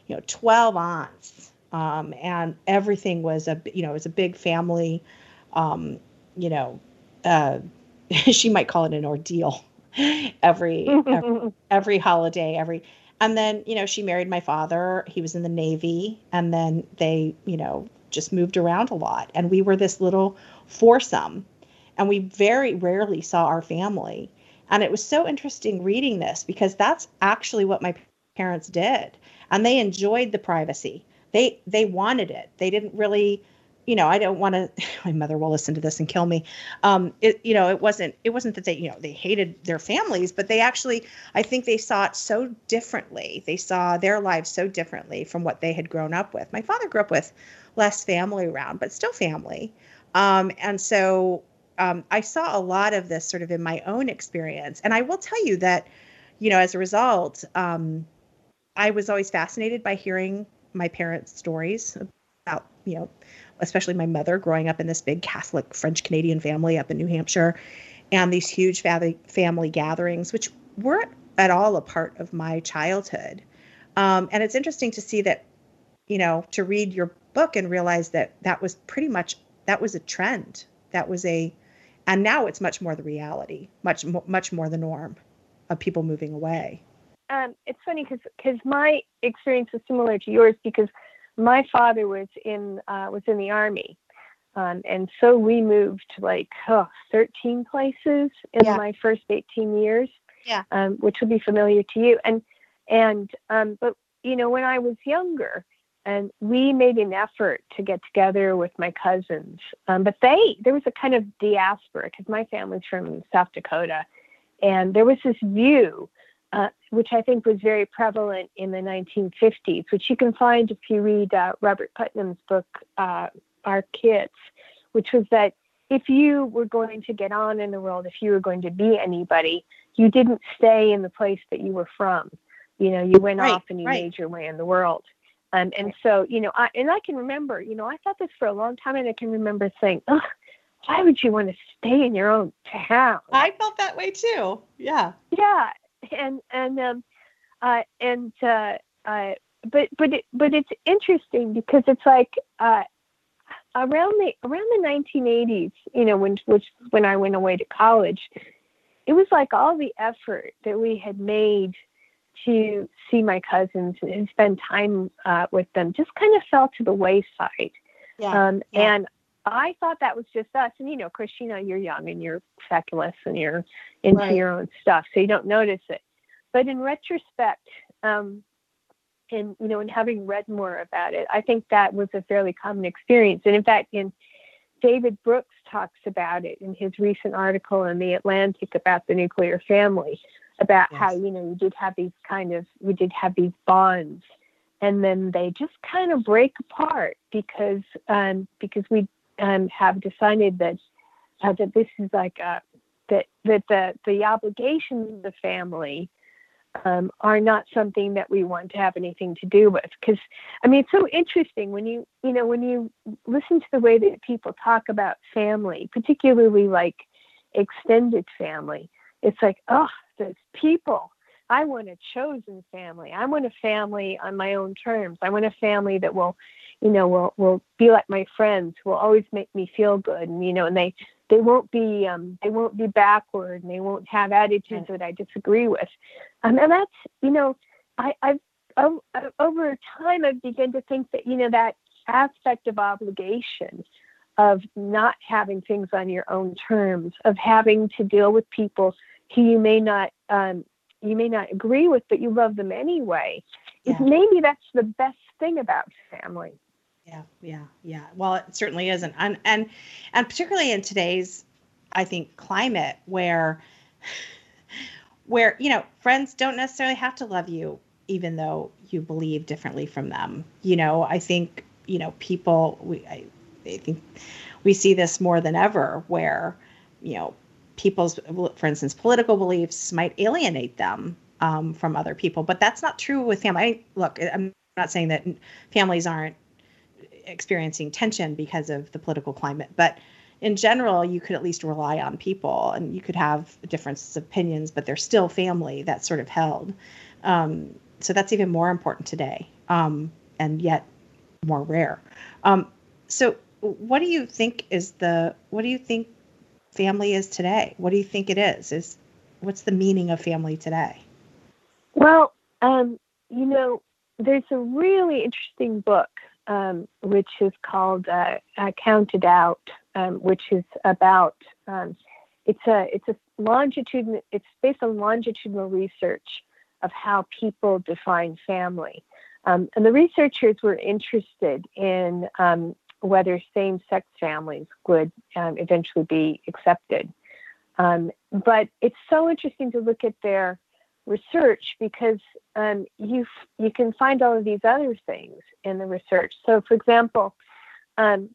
you know, 12 aunts. Um, and everything was a, you know, it was a big family. Um, you know, uh, she might call it an ordeal every, every, every holiday, every, and then, you know, she married my father. He was in the Navy. And then they, you know, just moved around a lot. And we were this little foursome. And we very rarely saw our family. And it was so interesting reading this because that's actually what my parents did. And they enjoyed the privacy. They they wanted it. They didn't really you know, I don't want to. My mother will listen to this and kill me. Um, it, you know, it wasn't. It wasn't that they, you know, they hated their families, but they actually, I think, they saw it so differently. They saw their lives so differently from what they had grown up with. My father grew up with less family around, but still family. Um, and so um, I saw a lot of this sort of in my own experience. And I will tell you that, you know, as a result, um, I was always fascinated by hearing my parents' stories about, you know, especially my mother growing up in this big Catholic French Canadian family up in New Hampshire and these huge family family gatherings, which weren't at all a part of my childhood. Um, and it's interesting to see that, you know, to read your book and realize that that was pretty much that was a trend. That was a, and now it's much more the reality, much much more the norm of people moving away. Um, it's funny because because my experience is similar to yours because my father was in uh, was in the army, um, and so we moved like oh, 13 places in yeah. my first 18 years. Yeah. Um, which will be familiar to you. And and um, but you know when I was younger, and we made an effort to get together with my cousins, um, but they there was a kind of diaspora because my family's from South Dakota, and there was this view. Uh, which I think was very prevalent in the 1950s, which you can find if you read uh, Robert Putnam's book, uh, Our Kids, which was that if you were going to get on in the world, if you were going to be anybody, you didn't stay in the place that you were from. You know, you went right, off and you right. made your way in the world. Um, and so, you know, I, and I can remember, you know, I thought this for a long time, and I can remember saying, "Ugh, why would you want to stay in your own town?" I felt that way too. Yeah. Yeah, and and um, uh, and uh, uh, but but it, but it's interesting because it's like uh, around the around the 1980s, you know, when which when I went away to college, it was like all the effort that we had made to see my cousins and spend time uh, with them just kind of fell to the wayside. Yeah, um, yeah. And I thought that was just us. And, you know, Christina, you're young and you're feckless and you're into right. your own stuff, so you don't notice it. But in retrospect, um, and, you know, and having read more about it, I think that was a fairly common experience. And in fact, in David Brooks talks about it in his recent article in the Atlantic about the nuclear family, about yes. how you know you did have these kind of we did have these bonds, and then they just kind of break apart because um, because we um, have decided that uh, that this is like a that that the the obligations of the family um, are not something that we want to have anything to do with. Because I mean, it's so interesting when you you know when you listen to the way that people talk about family, particularly like extended family. It's like, oh, the people. I want a chosen family. I want a family on my own terms. I want a family that will, you know, will will be like my friends, will always make me feel good, and you know, and they they won't be um, they won't be backward and they won't have attitudes that I disagree with. Um, and that's you know I, I've over time I've begun to think that you know that aspect of obligation of not having things on your own terms of having to deal with people who you may not um, you may not agree with but you love them anyway yeah. is maybe that's the best thing about family yeah, yeah, yeah. Well, it certainly isn't, and and and particularly in today's, I think, climate where where you know friends don't necessarily have to love you even though you believe differently from them. You know, I think you know people. We I, I think we see this more than ever where you know people's, for instance, political beliefs might alienate them um, from other people, but that's not true with family. I, look, I'm not saying that families aren't experiencing tension because of the political climate. But in general, you could at least rely on people and you could have differences of opinions, but they're still family that's sort of held. Um, so that's even more important today um, and yet more rare. Um, so what do you think is the, what do you think family is today? What do you think it is? Is what's the meaning of family today? Well, um, you know, there's a really interesting book um, which is called uh, uh, Counted Out, um, which is about um, it's a it's a longitudinal it's based on longitudinal research of how people define family, um, and the researchers were interested in um, whether same-sex families would um, eventually be accepted. but it's so interesting to look at their research because um, you you can find all of these other things in the research. So, for example, um,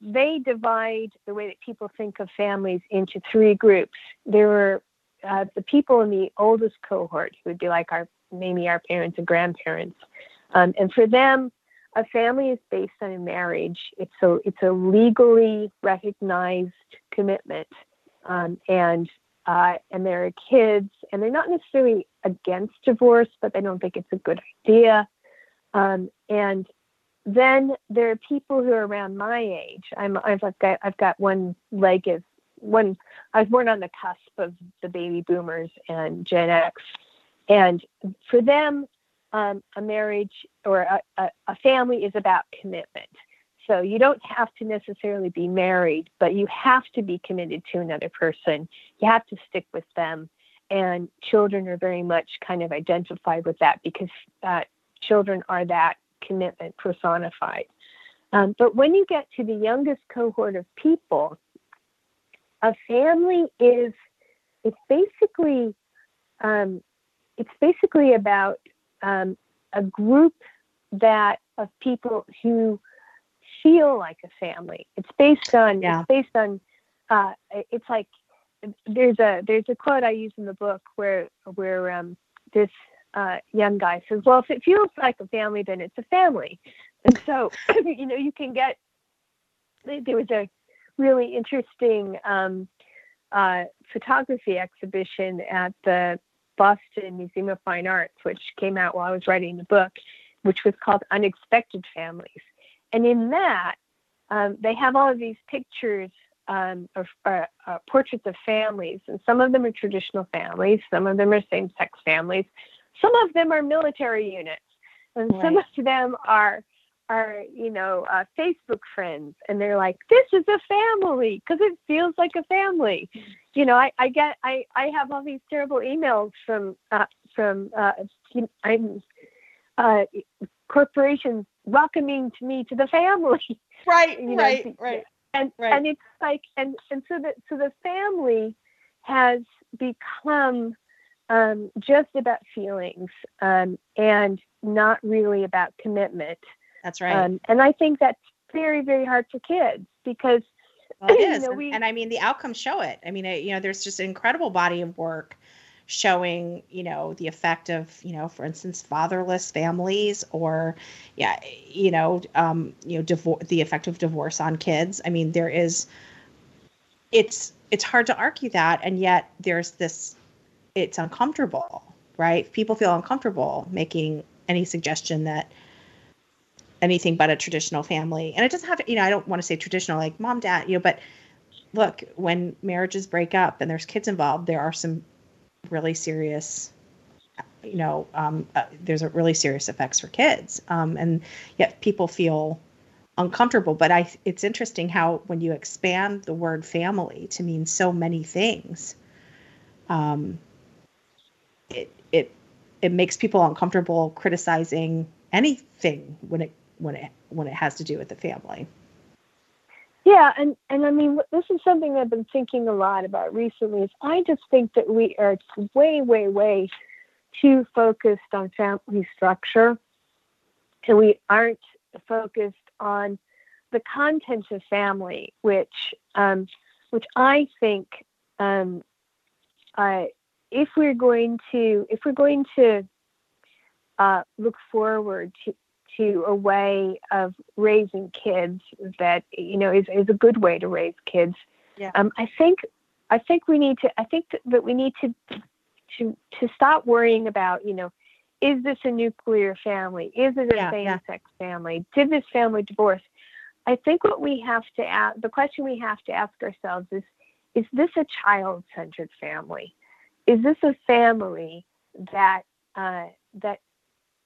they divide the way that people think of families into three groups. There were uh, the people in the oldest cohort who would be like our maybe our parents and grandparents, um, and for them, a family is based on a marriage. It's a it's a legally recognized commitment, um, and uh, and there are kids, and they're not necessarily against divorce, but they don't think it's a good idea. Um, and then there are people who are around my age. I'm I've got I've got one leg is one. I was born on the cusp of the baby boomers and Gen X, and for them, um, a marriage or a, a, a family is about commitment. So you don't have to necessarily be married, but you have to be committed to another person. You have to stick with them. And children are very much kind of identified with that because uh, children are that commitment personified. Um, but when you get to the youngest cohort of people, a family is it's basically um, it's basically about um, a group that of people who feel like a family. It's based on yeah. it's based on uh, it's like there's a there's a quote I use in the book where where um, this uh, young guy says, "Well, if it feels like a family, then it's a family." And so you know you can get there was a really interesting um, uh, photography exhibition at the Boston Museum of Fine Arts, which came out while I was writing the book, which was called Unexpected Families. And in that, um, they have all of these pictures um, of uh, uh, portraits of families, and some of them are traditional families, some of them are same-sex families, some of them are military units, and right. some of them are are you know uh, Facebook friends, and they're like, "This is a family" because it feels like a family. You know, I, I get I I have all these terrible emails from uh, from uh, I'm uh, corporations welcoming to me to the family. Right, you know, right, right. And right. and it's like and and so that so the family has become um, just about feelings um, and not really about commitment. That's right. Um, and I think that's very very hard for kids because well, it is, you know, we, and, I mean the outcomes show it. I mean, you know, there's just an incredible body of work showing you know the effect of you know for instance fatherless families or yeah you know um you know divorce the effect of divorce on kids i mean there is it's it's hard to argue that and yet there's this it's uncomfortable right people feel uncomfortable making any suggestion that anything but a traditional family. And it doesn't have to you know i don't want to say traditional like mom dad you know but look when marriages break up and there's kids involved there are some really serious you know um, uh, there's a really serious effects for kids. Um, and yet people feel uncomfortable. But i it's interesting how when you expand the word family to mean so many things um, it it it makes people uncomfortable criticizing anything when it when it when it has to do with the family yeah, and and I mean, this is something I've been thinking a lot about recently. Is I just think that we are way, way, way too focused on family structure, and we aren't focused on the content of family, which um, which I think um, uh, if we're going to if we're going to uh, look forward to to a way of raising kids that you know is, is a good way to raise kids. Yeah. Um, I think I think we need to I think that we need to to to stop worrying about you know is this a nuclear family? Is it a yeah, same-sex yeah. family? Did this family divorce? I think what we have to ask the question we have to ask ourselves is is this a child-centered family? Is this a family that uh, that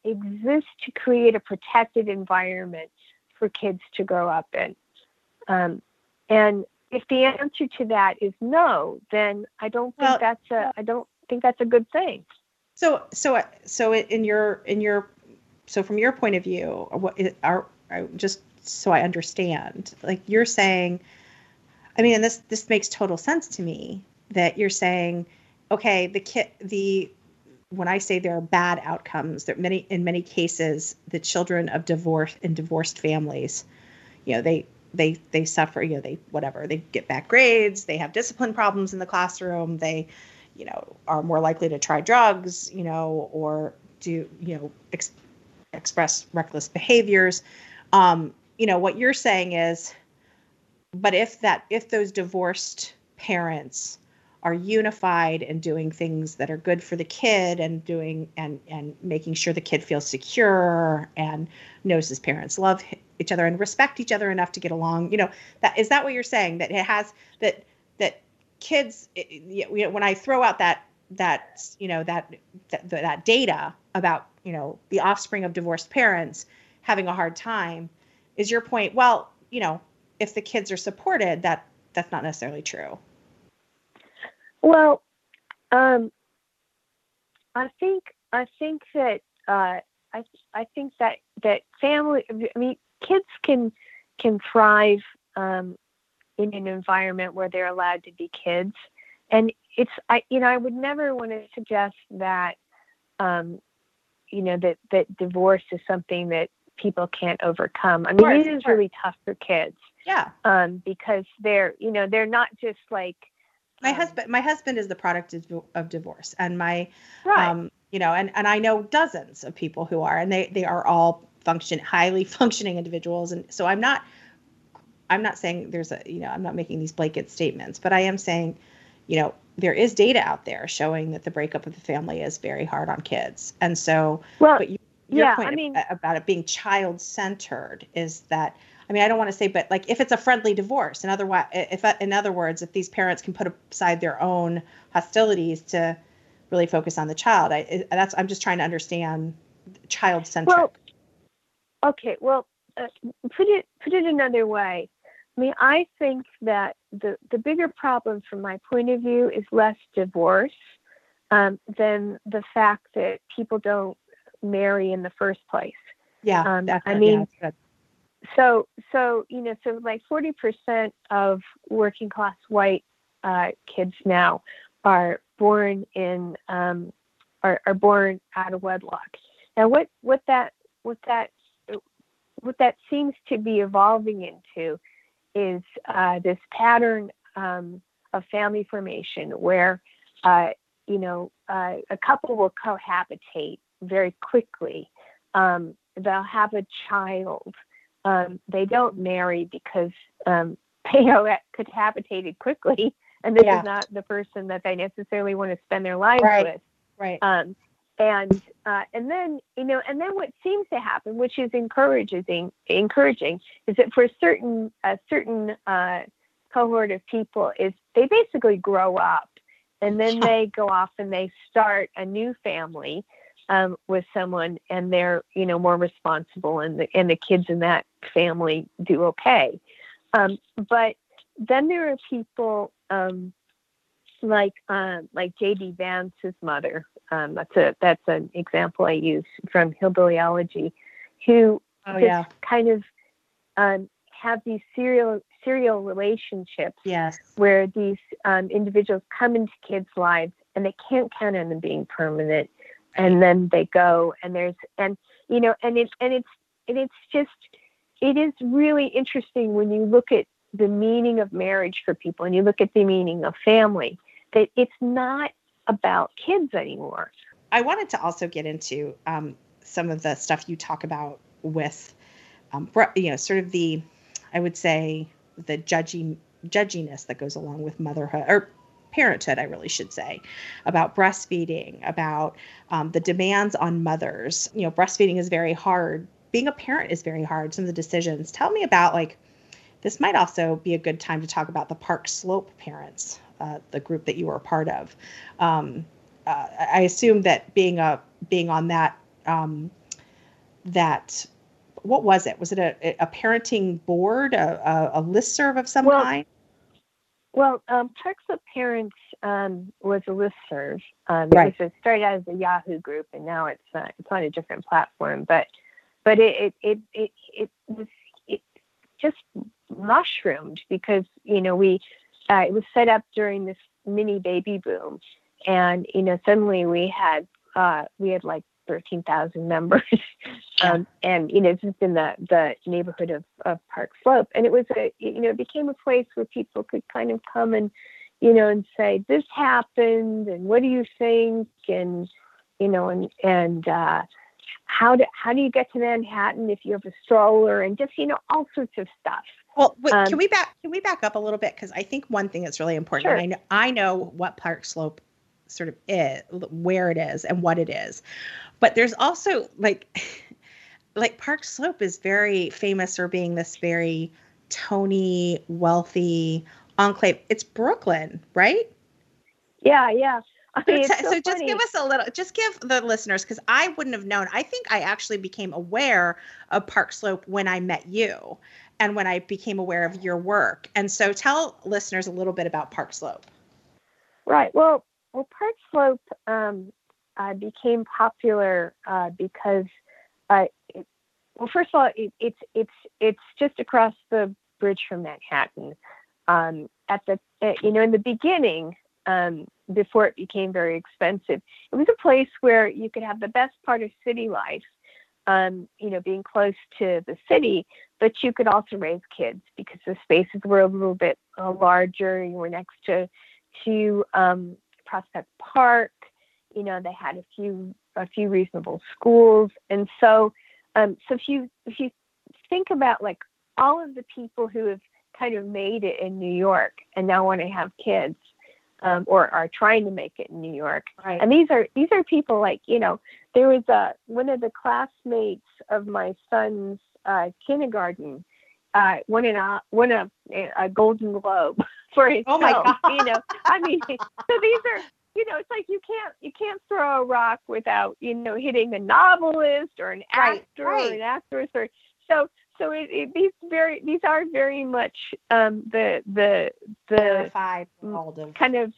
exists to create a protected environment for kids to grow up in. Um, and if the answer to that is no, then I don't think well, that's a I don't think that's a good thing. So so so in your in your so from your point of view, what are, just so I understand, like you're saying, I mean, and this this makes total sense to me that you're saying, okay, the kid the when I say there are bad outcomes, that many in many cases the children of divorce and divorced families, you know, they they they suffer, you know, they whatever, they get bad grades, they have discipline problems in the classroom, they, you know, are more likely to try drugs, you know, or do you know ex- express reckless behaviors. Um, you know, what you're saying is, but if that if those divorced parents are unified and doing things that are good for the kid and doing and and making sure the kid feels secure and knows his parents love each other and respect each other enough to get along. You know that is that what you're saying? That it has that that kids it, you know, when i throw out that that you know that, that that data about you know the offspring of divorced parents having a hard time is your point well you know if the kids are supported that that's not necessarily true well um i think i think that uh i i think that that family i mean kids can can thrive um in an environment where they're allowed to be kids. And it's i you know i would never want to suggest that um you know that that divorce is something that people can't overcome. I mean course, it is really tough for kids yeah. um because they're you know they're not just like my um, husband my husband is the product of, of divorce and my right. um you know and and i know dozens of people who are and they they are all function highly functioning individuals and so i'm not i'm not saying there's a you know i'm not making these blanket statements but i am saying you know there is data out there showing that the breakup of the family is very hard on kids. And so, well, but you, your yeah, point I mean, about it being child centered is that, I mean, I don't want to say, but like if it's a friendly divorce, in other, if, in other words, if these parents can put aside their own hostilities to really focus on the child, I, that's, I'm just trying to understand child centric. Well, okay. Well, uh, put it, put it another way. I mean, I think that the, the bigger problem from my point of view is less divorce um, than the fact that people don't marry in the first place. Yeah. Um, I mean, yeah, so, so, you know, so like 40% of working class white uh, kids now are born in, um, are, are born out of wedlock. Now, what, what that, what that, what that seems to be evolving into is uh, this pattern um, of family formation where, uh, you know, uh, a couple will cohabitate very quickly. Um, they'll have a child. Um, they don't marry because um, they cohabitated quickly, and this yeah. is not the person that they necessarily want to spend their lives right. with. Right. Um, and uh, and then you know and then what seems to happen which is encouraging encouraging is that for a certain a certain uh, cohort of people is they basically grow up and then they go off and they start a new family um, with someone and they're you know more responsible and the and the kids in that family do okay um, but then there are people um, like um, like J.D. Vance's mother. Um, that's a that's an example I use from Hillbilly Elegy, who oh, yeah. kind of um, have these serial serial relationships. Yes. Where these um, individuals come into kids' lives and they can't count on them being permanent, and then they go and there's and you know and it and it's and it's just it is really interesting when you look at the meaning of marriage for people and you look at the meaning of family that it's not about kids anymore. I wanted to also get into um, some of the stuff you talk about with, um, you know, sort of the, I would say, the judging judginess that goes along with motherhood or parenthood, I really should say, about breastfeeding, about um, the demands on mothers. You know, breastfeeding is very hard. Being a parent is very hard. Some of the decisions. Tell me about like. This might also be a good time to talk about the Park Slope parents uh, the group that you were a part of. Um, uh, I assume that being a being on that um, that what was it? Was it a, a parenting board, a, a, a listserv of some well, kind? Well, um, Park Slope Parents um, was a listserv. Um, right. It, started out as a Yahoo group, and now it's uh, it's on a different platform. But but it it it it, it was it just mushroomed because you know we uh, it was set up during this mini baby boom, and you know suddenly we had uh, we had like thirteen thousand members, um, and you know just in the the neighborhood of, of Park Slope, and it was a you know it became a place where people could kind of come and you know and say this happened and what do you think? And you know and and uh, how do how do you get to Manhattan if you have a stroller? And just you know all sorts of stuff. Well, wait, um, can we back can we back up a little bit? Because I think one thing that's really important. Sure. I know I know what Park Slope sort of is, where it is, and what it is, but there's also like like Park Slope is very famous for being this very Tony wealthy enclave. It's Brooklyn, right? Yeah, yeah. I mean, so, so just give us a little, just give the listeners, because I wouldn't have known. I think I actually became aware of Park Slope when I met you and when I became aware of your work. And so tell listeners a little bit about Park Slope. Right. Well, well, Park Slope um, uh, became popular uh, because, uh, it, well, first of all, it, it's it's it's just across the bridge from Manhattan. Um, at the uh, you know in the beginning, um, before it became very expensive, it was a place where you could have the best part of city life um, you know, being close to the city, but you could also raise kids because the spaces were a little bit uh, larger. You were next to to um, Prospect Park. You know, they had a few a few reasonable schools, and so um, so if you if you think about like all of the people who have kind of made it in New York and now want to have kids, um, or are trying to make it in New York. Right. And these are these are people like you know there was a one of the classmates of my son's uh, kindergarten uh, won an won a, a Golden Globe for oh my. God. You know, I mean, so these are you know, it's like you can't you can't throw a rock without you know hitting a novelist or an right, actor right. or an actress or so so it, it, these very these are very much um, the the the Verified kind of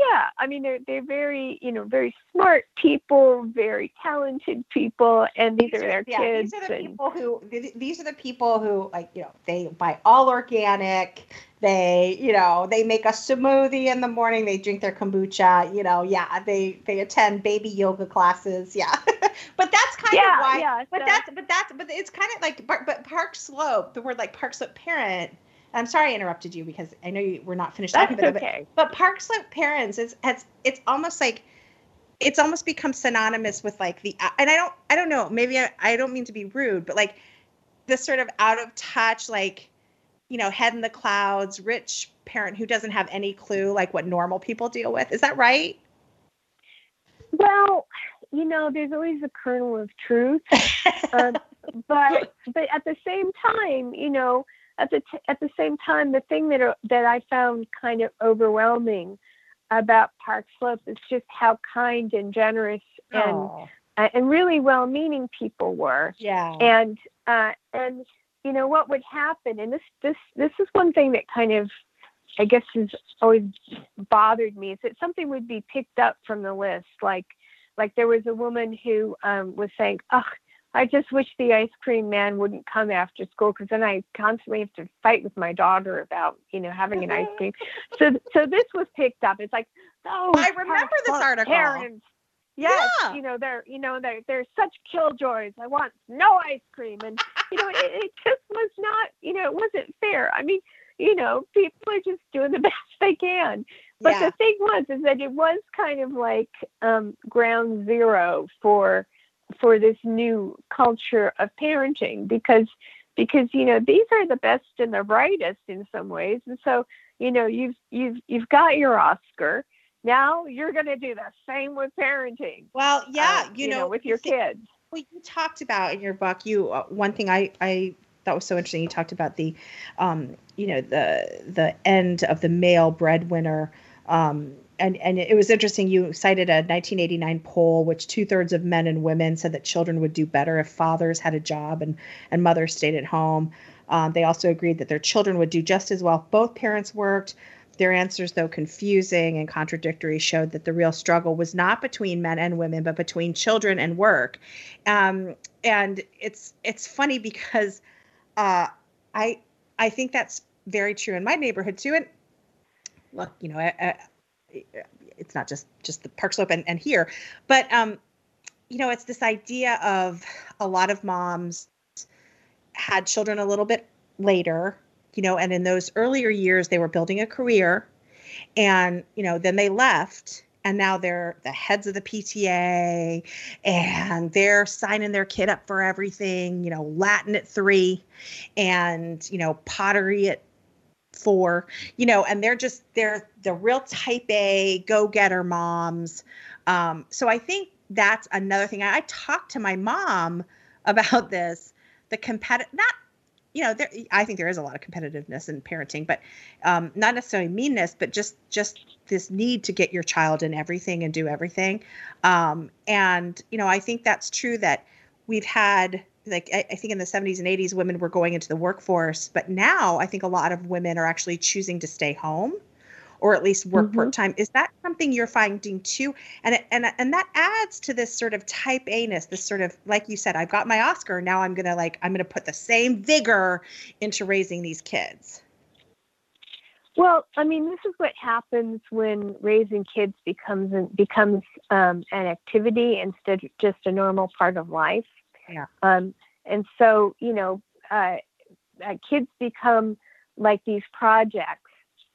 yeah i mean they're they're very you know very smart people very talented people and these, these are, their yeah, kids these are the and, people who these are the people who like you know they buy all organic they you know they make a smoothie in the morning they drink their kombucha you know yeah they they attend baby yoga classes yeah. But that's kind yeah, of why yeah, but so, that's but that's but it's kind of like but, but park slope the word like park slope parent I'm sorry I interrupted you because I know you were not finished that's talking about okay. it. But, but Park Slope parents is it's it's almost like it's almost become synonymous with like the and I don't I don't know maybe I, I don't mean to be rude but like this sort of out of touch like you know head in the clouds rich parent who doesn't have any clue like what normal people deal with is that right? Well, you know, there's always a kernel of truth, um, but but at the same time, you know, at the t- at the same time, the thing that that I found kind of overwhelming about Park Slope is just how kind and generous and Oh, uh, and really well-meaning people were. yeah. And uh, and you know what would happen, and this this this is one thing that kind of I guess has always bothered me is that something would be picked up from the list, like like there was a woman who um, was saying, "Ugh, I just wish the ice cream man wouldn't come after school because then I constantly have to fight with my daughter about, you know, having an ice cream. So, so this was picked up. It's like, oh, I remember this article. Parents. Yes, Yeah. you know they're, you know they're they're such killjoys. I want no ice cream, and you know it, it just was not, you know, it wasn't fair. I mean, you know, people are just doing the best they can. But yeah. the thing was is that it was kind of like um, ground zero for for this new culture of parenting because because you know these are the best and the brightest in some ways and so you know you've you've you've got your oscar now you're going to do the same with parenting well, yeah, uh, you, know, with your kids Well, you talked about in your book. You uh, one thing I I thought was so interesting. You talked about the, um, you know, the the end of the male breadwinner. Um, and and it was interesting. You cited a 1989 poll, which two thirds of men and women said that children would do better if fathers had a job and and mothers stayed at home. Um, they also agreed that their children would do just as well if both parents worked. Their answers, though confusing and contradictory, showed that the real struggle was not between men and women, but between children and work. Um, and it's it's funny because uh, I I think that's very true in my neighborhood too. And look, you know, I, it's not just just the Park Slope and, and here, but um, you know, it's this idea of a lot of moms had children a little bit later, you know, and in those earlier years they were building a career, and you know, then they left and now they're the heads of the PTA and they're signing their kid up for everything, you know, Latin at three and, you know, pottery at four, you know, and they're just, they're the real type A go getter moms. Um, so I think that's another thing. I, I talked to my mom about this, the competitive, not you know, there, I think there is a lot of competitiveness in parenting, but um, not necessarily meanness, but just just this need to get your child in everything and do everything. Um, and you know, I think that's true that we've had like I, I think in the 70s and 80s women were going into the workforce, but now I think a lot of women are actually choosing to stay home or at least work mm-hmm. part time. Is that something you're finding too? And and and that adds to this sort of type A ness, this sort of like you said, I've got my Oscar. Now I'm gonna like I'm gonna put the same vigor into raising these kids. Well, I mean, this is what happens when raising kids becomes becomes um, an activity instead of just a normal part of life. Yeah. Um, and so, you know, uh, uh, kids become like these projects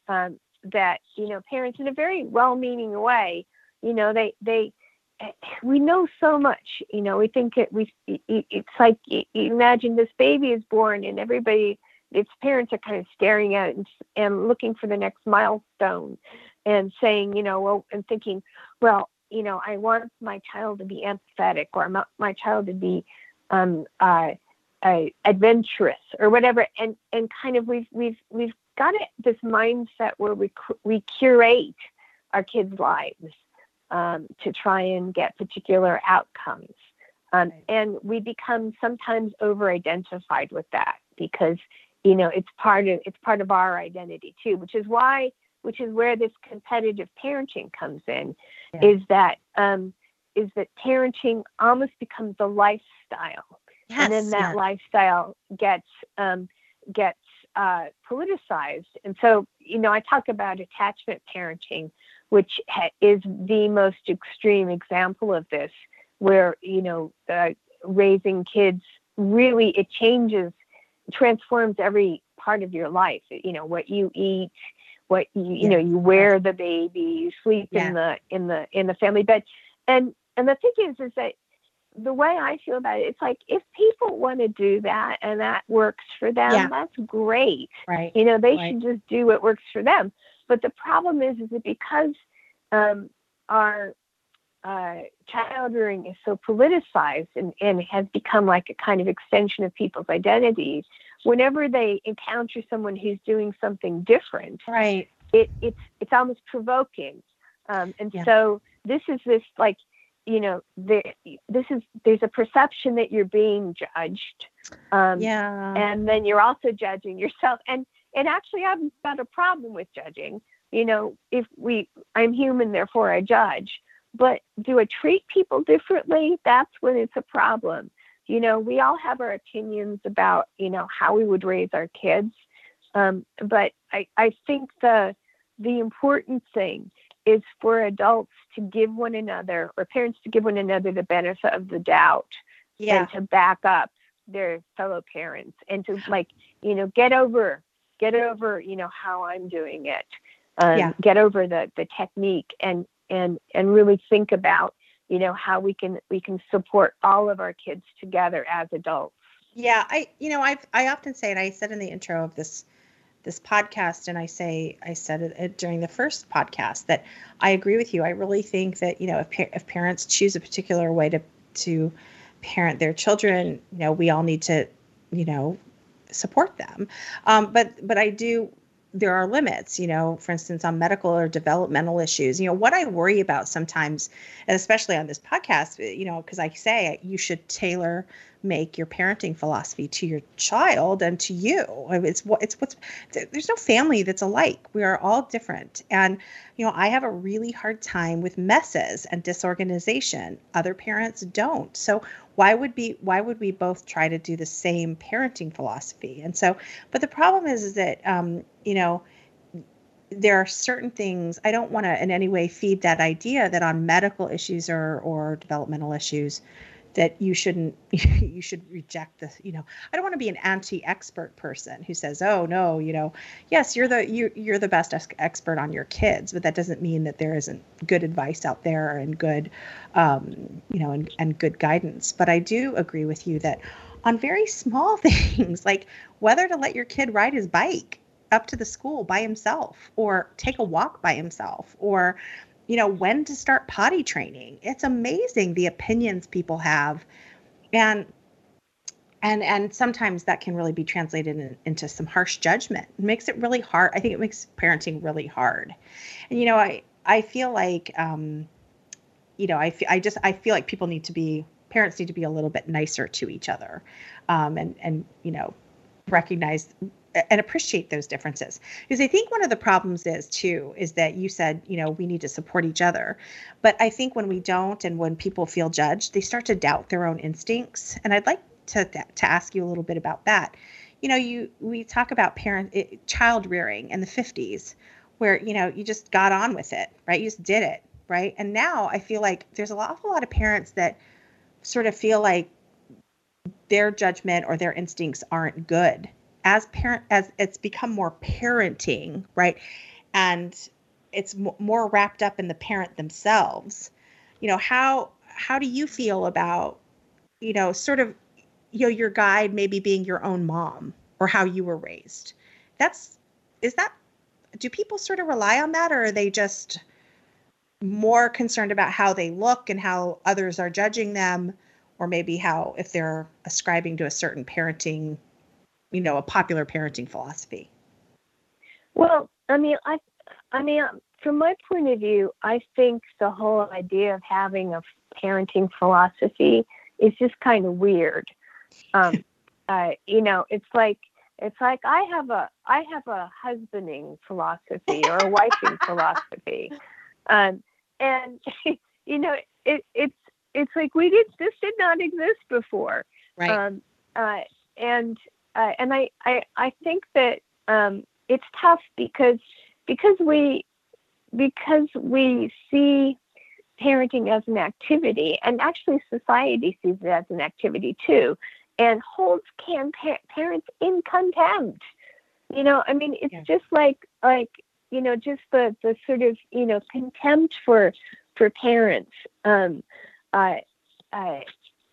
um, that you know parents in a very well-meaning way you know they they eh, we know so much you know we think it we it's like imagine this baby is born and everybody its parents are kind of staring at it and, and looking for the next milestone and saying you know well and thinking well you know i want my child to be empathetic or my, my child to be um uh, uh, adventurous or whatever. And and kind of we've we've we've got it, this mindset where we we curate our kids' lives um, to try and get particular outcomes, um, and we become sometimes over-identified with that because you know it's part of it's part of our identity too, which is why which is where this competitive parenting comes in, yeah. is that um, is that parenting almost becomes a lifestyle, yes, and then that lifestyle gets um, gets uh, politicized. And so, you know, I talk about attachment parenting, which ha- is the most extreme example of this, where, you know, uh, raising kids really, it changes, transforms every part of your life. You know, what you eat, what you, you know, you wear the baby, you sleep yeah. in the, in the, in the family bed. And, and the thing is, is that the way I feel about it, it's like if people want to do that and that works for them, yeah. that's great. Right. You know, they right. should just do what works for them. But the problem is, is that because um, our uh, child rearing is so politicized and, and has become like a kind of extension of people's identities, whenever they encounter someone who's doing something different, right, it, it's it's almost provoking. Um, and yeah. so this is this like you know there this is there's a perception that you're being judged um, yeah. and then you're also judging yourself. And and actually i've got a problem with judging. You know if we i'm human therefore i judge. But do i treat people differently? That's when it's a problem. You know we all have our opinions about you know how we would raise our kids. Um, but i i think the the important thing is for adults to give one another or parents to give one another the benefit of the doubt yeah. and to back up their fellow parents and to like you know get over get over you know how i'm doing it um, yeah. get over the the technique and and and really think about you know how we can we can support all of our kids together as adults yeah i you know i i often say and i said in the intro of this this podcast and I say I said it during the first podcast that I agree with you. I really think that you know if if parents choose a particular way to to parent their children, you know we all need to you know support them. Um, but but I do there are limits, you know, for instance, on medical or developmental issues. You know, what I worry about sometimes, and especially on this podcast, you know, because I say you should tailor make your parenting philosophy to your child and to you. It's what it's what's there's no family that's alike. We are all different. And you know, I have a really hard time with messes and disorganization. Other parents don't. So why would be why would we both try to do the same parenting philosophy? And so, but the problem is, is that um, you know, there are certain things I don't want to in any way feed that idea that on medical issues or or developmental issues that you shouldn't you should reject this you know i don't want to be an anti-expert person who says oh no you know yes you're the you, you're the best expert on your kids but that doesn't mean that there isn't good advice out there and good um, you know and, and good guidance. But i do agree with you that on very small things like whether to let your kid ride his bike up to the school by himself or take a walk by himself or you know, when to start potty training. It's amazing the opinions people have. And and and sometimes that can really be translated in, into some harsh judgment. It makes it really hard. I think it makes parenting really hard. And you know, I I feel like um you know, I feel, I just I feel like people need to be parents need to be a little bit nicer to each other. Um and and you know, recognize and appreciate those differences. Because i think one of the problems is too is that you said you know we need to support each other. But i think when we don't and when people feel judged they start to doubt their own instincts. And i'd like to to ask you a little bit about that. You know you we talk about parent it, eh, child rearing in the 50s where you know you just got on with it right? You just did it right? And now i feel like there's an awful lot of parents that sort of feel like their judgment or their instincts aren't good as parent as it's become more parenting right? And it's more wrapped up in the parent themselves. You know how how do you feel about you know sort of you know your guide maybe being your own mom or how you were raised? That's is that do people sort of rely on that or are they just more concerned about how they look and how others are judging them? Or maybe how if they're ascribing to a certain parenting you know a popular parenting philosophy? Well i mean i i mean from my point of view i think the whole idea of having a parenting philosophy is just kind of weird. Um uh, you know it's like it's like i have a i have a husbanding philosophy or a wifing philosophy. Um and you know it it's it's like we did this did not exist before. Right. Um uh and uh, and I, I I think that um, it's tough because because we because we see parenting as an activity, and actually society sees it as an activity too, and holds can pa- parents in contempt. You know, I mean, it's yeah. just like like you know, just the the sort of you know contempt for for parents. Um, uh, uh,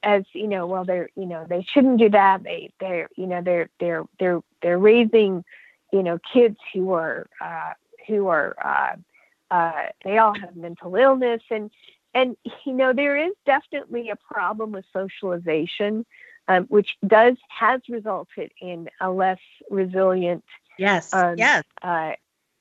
as you know, well, they're you know they shouldn't do that. They they're you know they're they're they're they're raising you know kids who are uh, who are uh, uh, they all have mental illness and and you know there is definitely a problem with socialization, um, which does has resulted in a less resilient yes um, yes uh,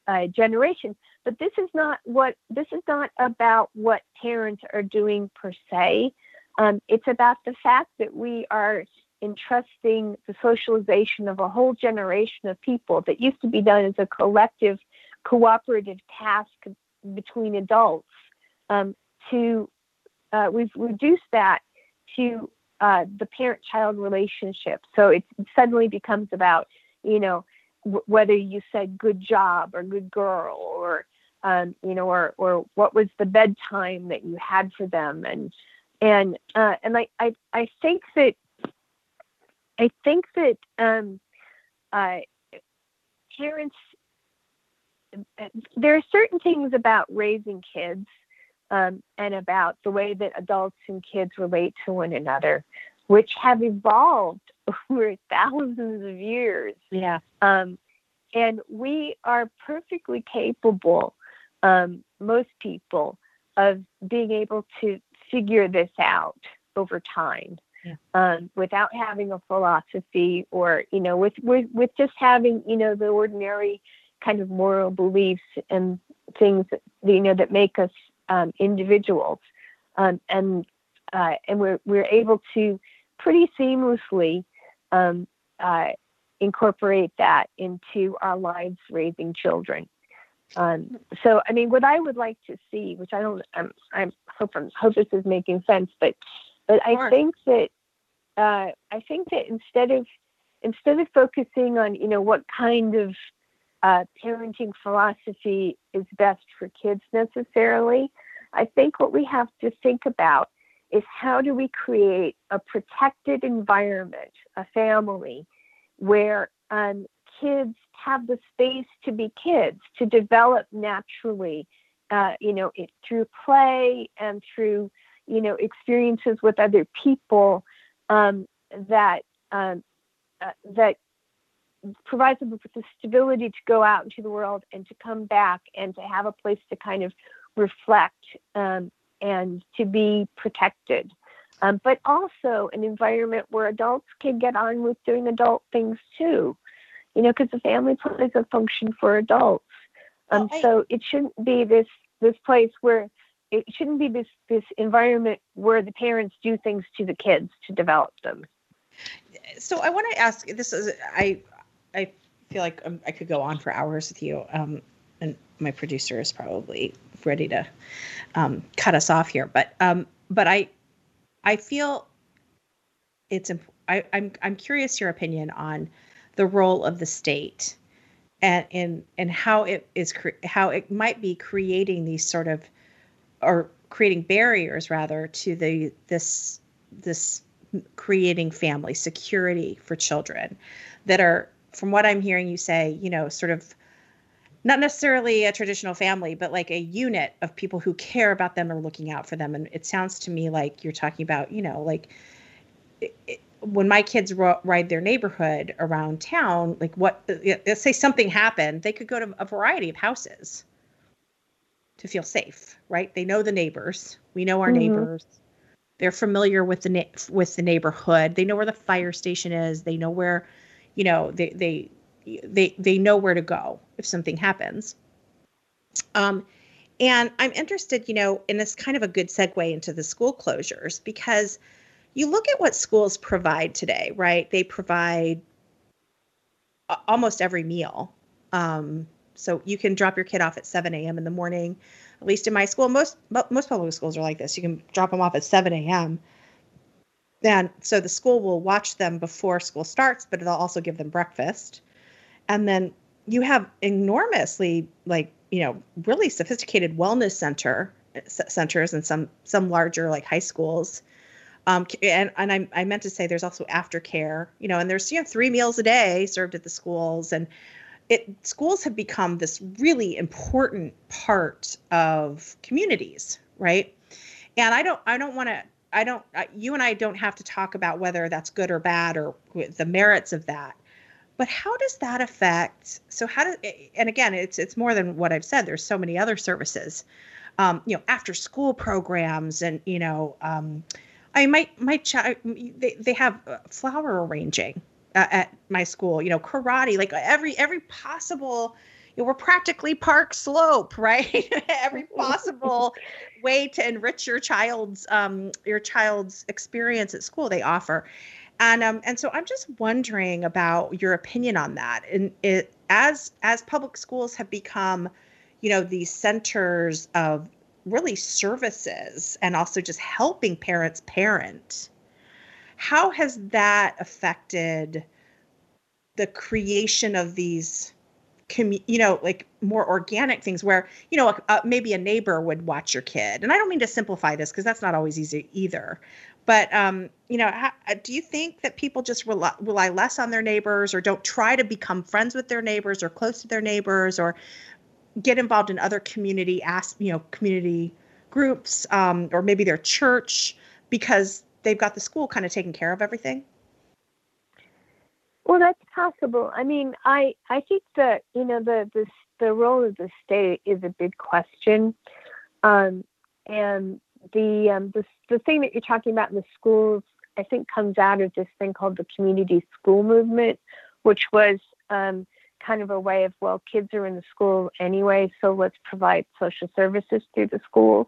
uh, generation. But this is not what this is not about what parents are doing per se. Um, it's about the fact that we are entrusting the socialization of a whole generation of people that used to be done as a collective, cooperative task between adults um, to uh, we've reduced that to uh, the parent-child relationship. So it suddenly becomes about you know w- whether you said good job or good girl or um, you know or or what was the bedtime that you had for them and and uh, and I, I I think that I think that um, uh, parents there are certain things about raising kids um, and about the way that adults and kids relate to one another, which have evolved over thousands of years. Yeah. Um, and we are perfectly capable, um, most people, of being able to figure this out over time yeah. um, without having a philosophy or you know with, with with just having you know the ordinary kind of moral beliefs and things that, you know that make us um, individuals um, and uh, and we're we're able to pretty seamlessly um, uh, incorporate that into our lives raising children um, so, I mean, what I would like to see, which I don't, I'm, I'm hope, I'm, hope this is making sense, but, but I think that, uh, I think that instead of, instead of focusing on, you know, what kind of uh, parenting philosophy is best for kids necessarily, I think what we have to think about is how do we create a protected environment, a family, where um, kids have the space to be kids, to develop naturally, uh, you know, it, through play and through, you know, experiences with other people um, that um, uh, that provides them with the stability to go out into the world and to come back and to have a place to kind of reflect um, and to be protected. Um, but also an environment where adults can get on with doing adult things too, you know, because the family plays a function for adults. Um, I, so it shouldn't be this this place where it shouldn't be this this environment where the parents do things to the kids to develop them. So I want to ask. This is I I feel like um, I could go on for hours with you. Um, and my producer is probably ready to um, cut us off here. But um, but I I feel it's imp- I, I'm I'm curious your opinion on the role of the state and and and how it is cre- how it might be creating these sort of or creating barriers rather to the this this creating family security for children that are from what I'm hearing you say, you know, sort of not necessarily a traditional family, but like a unit of people who care about them or looking out for them. And it sounds to me like you're talking about, you know, like it, when my kids ro- ride their neighborhood around town, like what, let's say something happened, they could go to a variety of houses to feel safe, right? They know the neighbors. We know our mm-hmm. neighbors. They're familiar with the na- with the neighborhood. They know where the fire station is. They know where you know they they they they know where to go if something happens um, and i'm interested you know and it's kind of a good segue into the school closures because you look at what schools provide today right? They provide almost every meal. Um, so you can drop your kid off at 7 a.m in the morning. At least in my school most most public schools are like this. You can drop them off at 7 a.m then so the school will watch them before school starts but it'll also give them breakfast. And then you have enormously like you know really sophisticated wellness center centers and some some larger like high schools um, and and I, I meant to say there's also aftercare you know and there's you know three meals a day served at the schools and it schools have become this really important part of communities right and i don't i don't want to I don't, you and I don't have to talk about whether that's good or bad or the merits of that. But how does that affect? So how does, and again, it's it's more than what I've said. There's so many other services, um, you know, after school programs, and you know, um, I might my child they they have uh, flower arranging uh, at my school. You know, karate, like every every possible you know, we're practically Park Slope, right? Every possible way to enrich your child's um, your child's experience at school they offer, and um, and so I'm just wondering about your opinion on that. And it as as public schools have become, you know, these centers of really services and also just helping parents parent. How has that affected the creation of these you know like more organic things where you know maybe a neighbor would watch your kid and i don't mean to simplify this because that's not always easy either but um, you know how, uh, do you think that people just rely, rely less on their neighbors or don't try to become friends with their neighbors or close to their neighbors or get involved in other community as you know community groups um, or maybe their church because they've got the school kind of taking care of everything well, that's possible. I mean, I I think that you know the the the role of the state is a big question, um, and the um, the the thing that you're talking about in the schools, I think, comes out of this thing called the community school movement, which was um, kind of a way of well, kids are in the school anyway, so let's provide social services through the schools.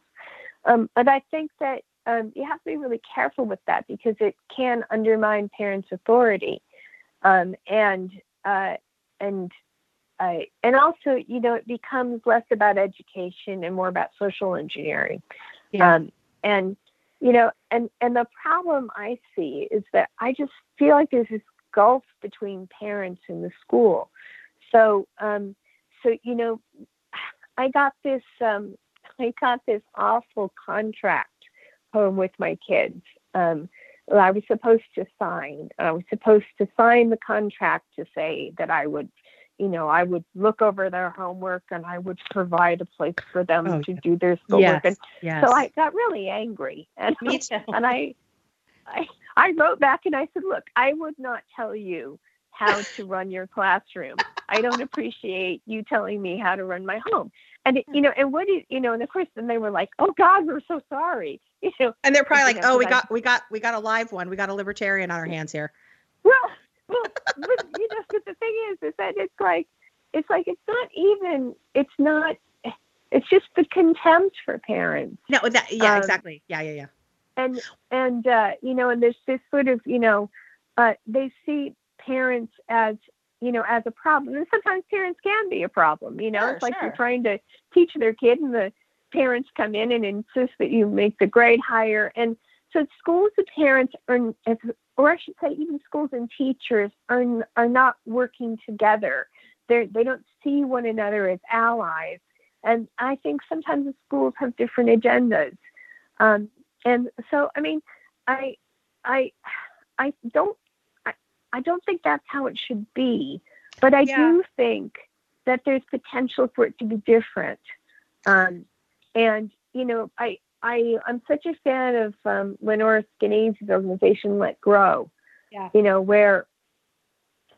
Um, but I think that um, you have to be really careful with that because it can undermine parents' authority um, and uh, and uh, and also you know it becomes less about education and more about social engineering yeah. um, and you know and and the problem i see is that i just feel like there's this gulf between parents and the school so um so you know i got this um i got this awful contract home with my kids. Um, I was supposed to sign. I was supposed to sign the contract to say that I would, you know, I would look over their homework and I would provide a place for them Oh, to do their schoolwork. Yes. And Yes. so I got really angry, and Me too. and I, I, I wrote back and I said, look, I would not tell you how to run your classroom. I don't appreciate you telling me how to run my home. And it, you know, and what is, you know, and of course, then they were like, "Oh God, we're so sorry." You know, and they're probably like, know, "Oh, we I- got we got we got a live one. We got a libertarian on our hands here." well, well, but you know, but the thing is, is that it's like, it's like it's not even, it's not, it's just the contempt for parents. No, that yeah, Um, exactly. Yeah, yeah, yeah. and and uh, you know, and there's this sort of you know, uh, they see parents as you know as a problem, and sometimes parents can be a problem. You know, Sure, it's like sure. you're trying to teach their kid, and the parents come in and insist that you make the grade higher, and so schools and parents are, or I should say, even schools and teachers are are not working together. They're, they don't see one another as allies, and I think sometimes the schools have different agendas. Um, and so i mean i i i don't I, don't think that's how it should be but i Yeah. do think that there's potential for it to be different um, and you know i i i'm such a fan of um, lenore skenazy's organization let grow Yeah. you know where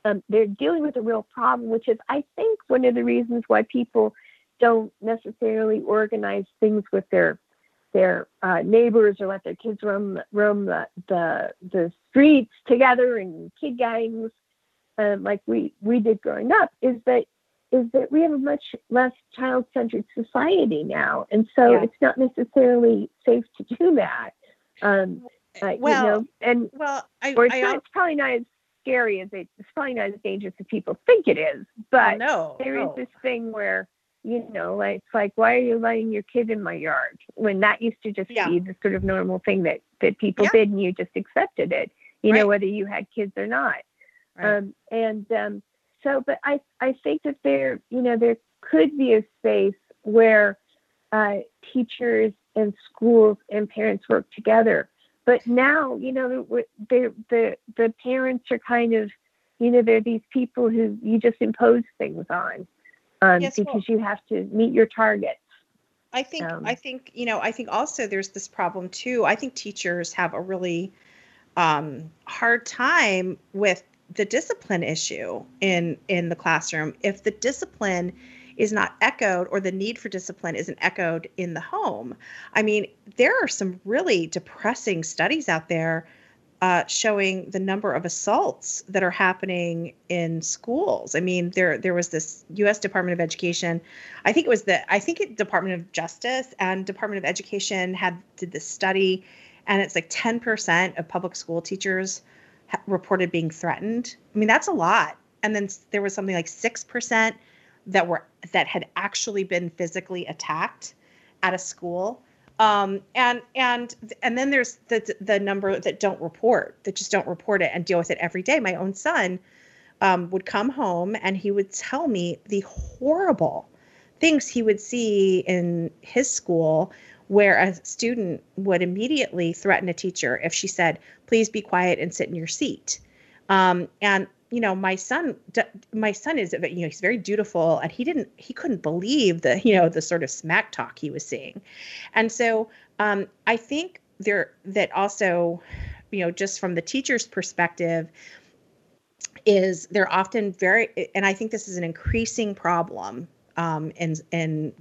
um, they're dealing with a real problem which is i think one of the reasons why people don't necessarily organize things with their their uh, neighbors or let their kids roam roam the the, the streets together in kid gangs, um, like we we did growing up, is that is that we have a much less child centered society now, and so Yeah. it's not necessarily safe to do that. Um, uh, well, you know, and well, I, or it's, I not, it's probably not as scary as it, it's probably not as dangerous as people think it is, but no, there is no. this thing where you know like it's like why are you letting your kid in my yard when that used to just Yeah. be the sort of normal thing that that people Yeah. did and you just accepted it you Right. know whether you had kids or not Right. um and um so but i i think that there you know there could be a space where uh teachers and schools and parents work together but now you know the the the, the parents are kind of you know they're these people who you just impose things on um, Yes, well- because you have to meet your targets. I think Um, I think you know I think also there's this problem too. I think teachers have a really um, hard time with the discipline issue in in the classroom. If the discipline is not echoed or the need for discipline isn't echoed in the home, I mean there are some really depressing studies out there uh, showing the number of assaults that are happening in schools. I mean there there was this U.S. Department of Education I think it was the I think it Department of Justice and Department of Education had did this study, and it's like ten percent of public school teachers ha- reported being threatened. I mean that's a lot. And then there was something like six percent that were that had actually been physically attacked at a school. Um, and and and then there's the the number that don't report that just don't report it and deal with it every day. My own son um, would come home and he would tell me the horrible things he would see in his school where a student would immediately threaten a teacher if she said, please be quiet and sit in your seat. Um, and you know, my son, my son is, you know, he's very dutiful, and he didn't, he couldn't believe the, you know, the sort of smack talk he was seeing, and so um, I think there that also, you know, just from the teacher's perspective, is they're often very, and I think this is an increasing problem um, in in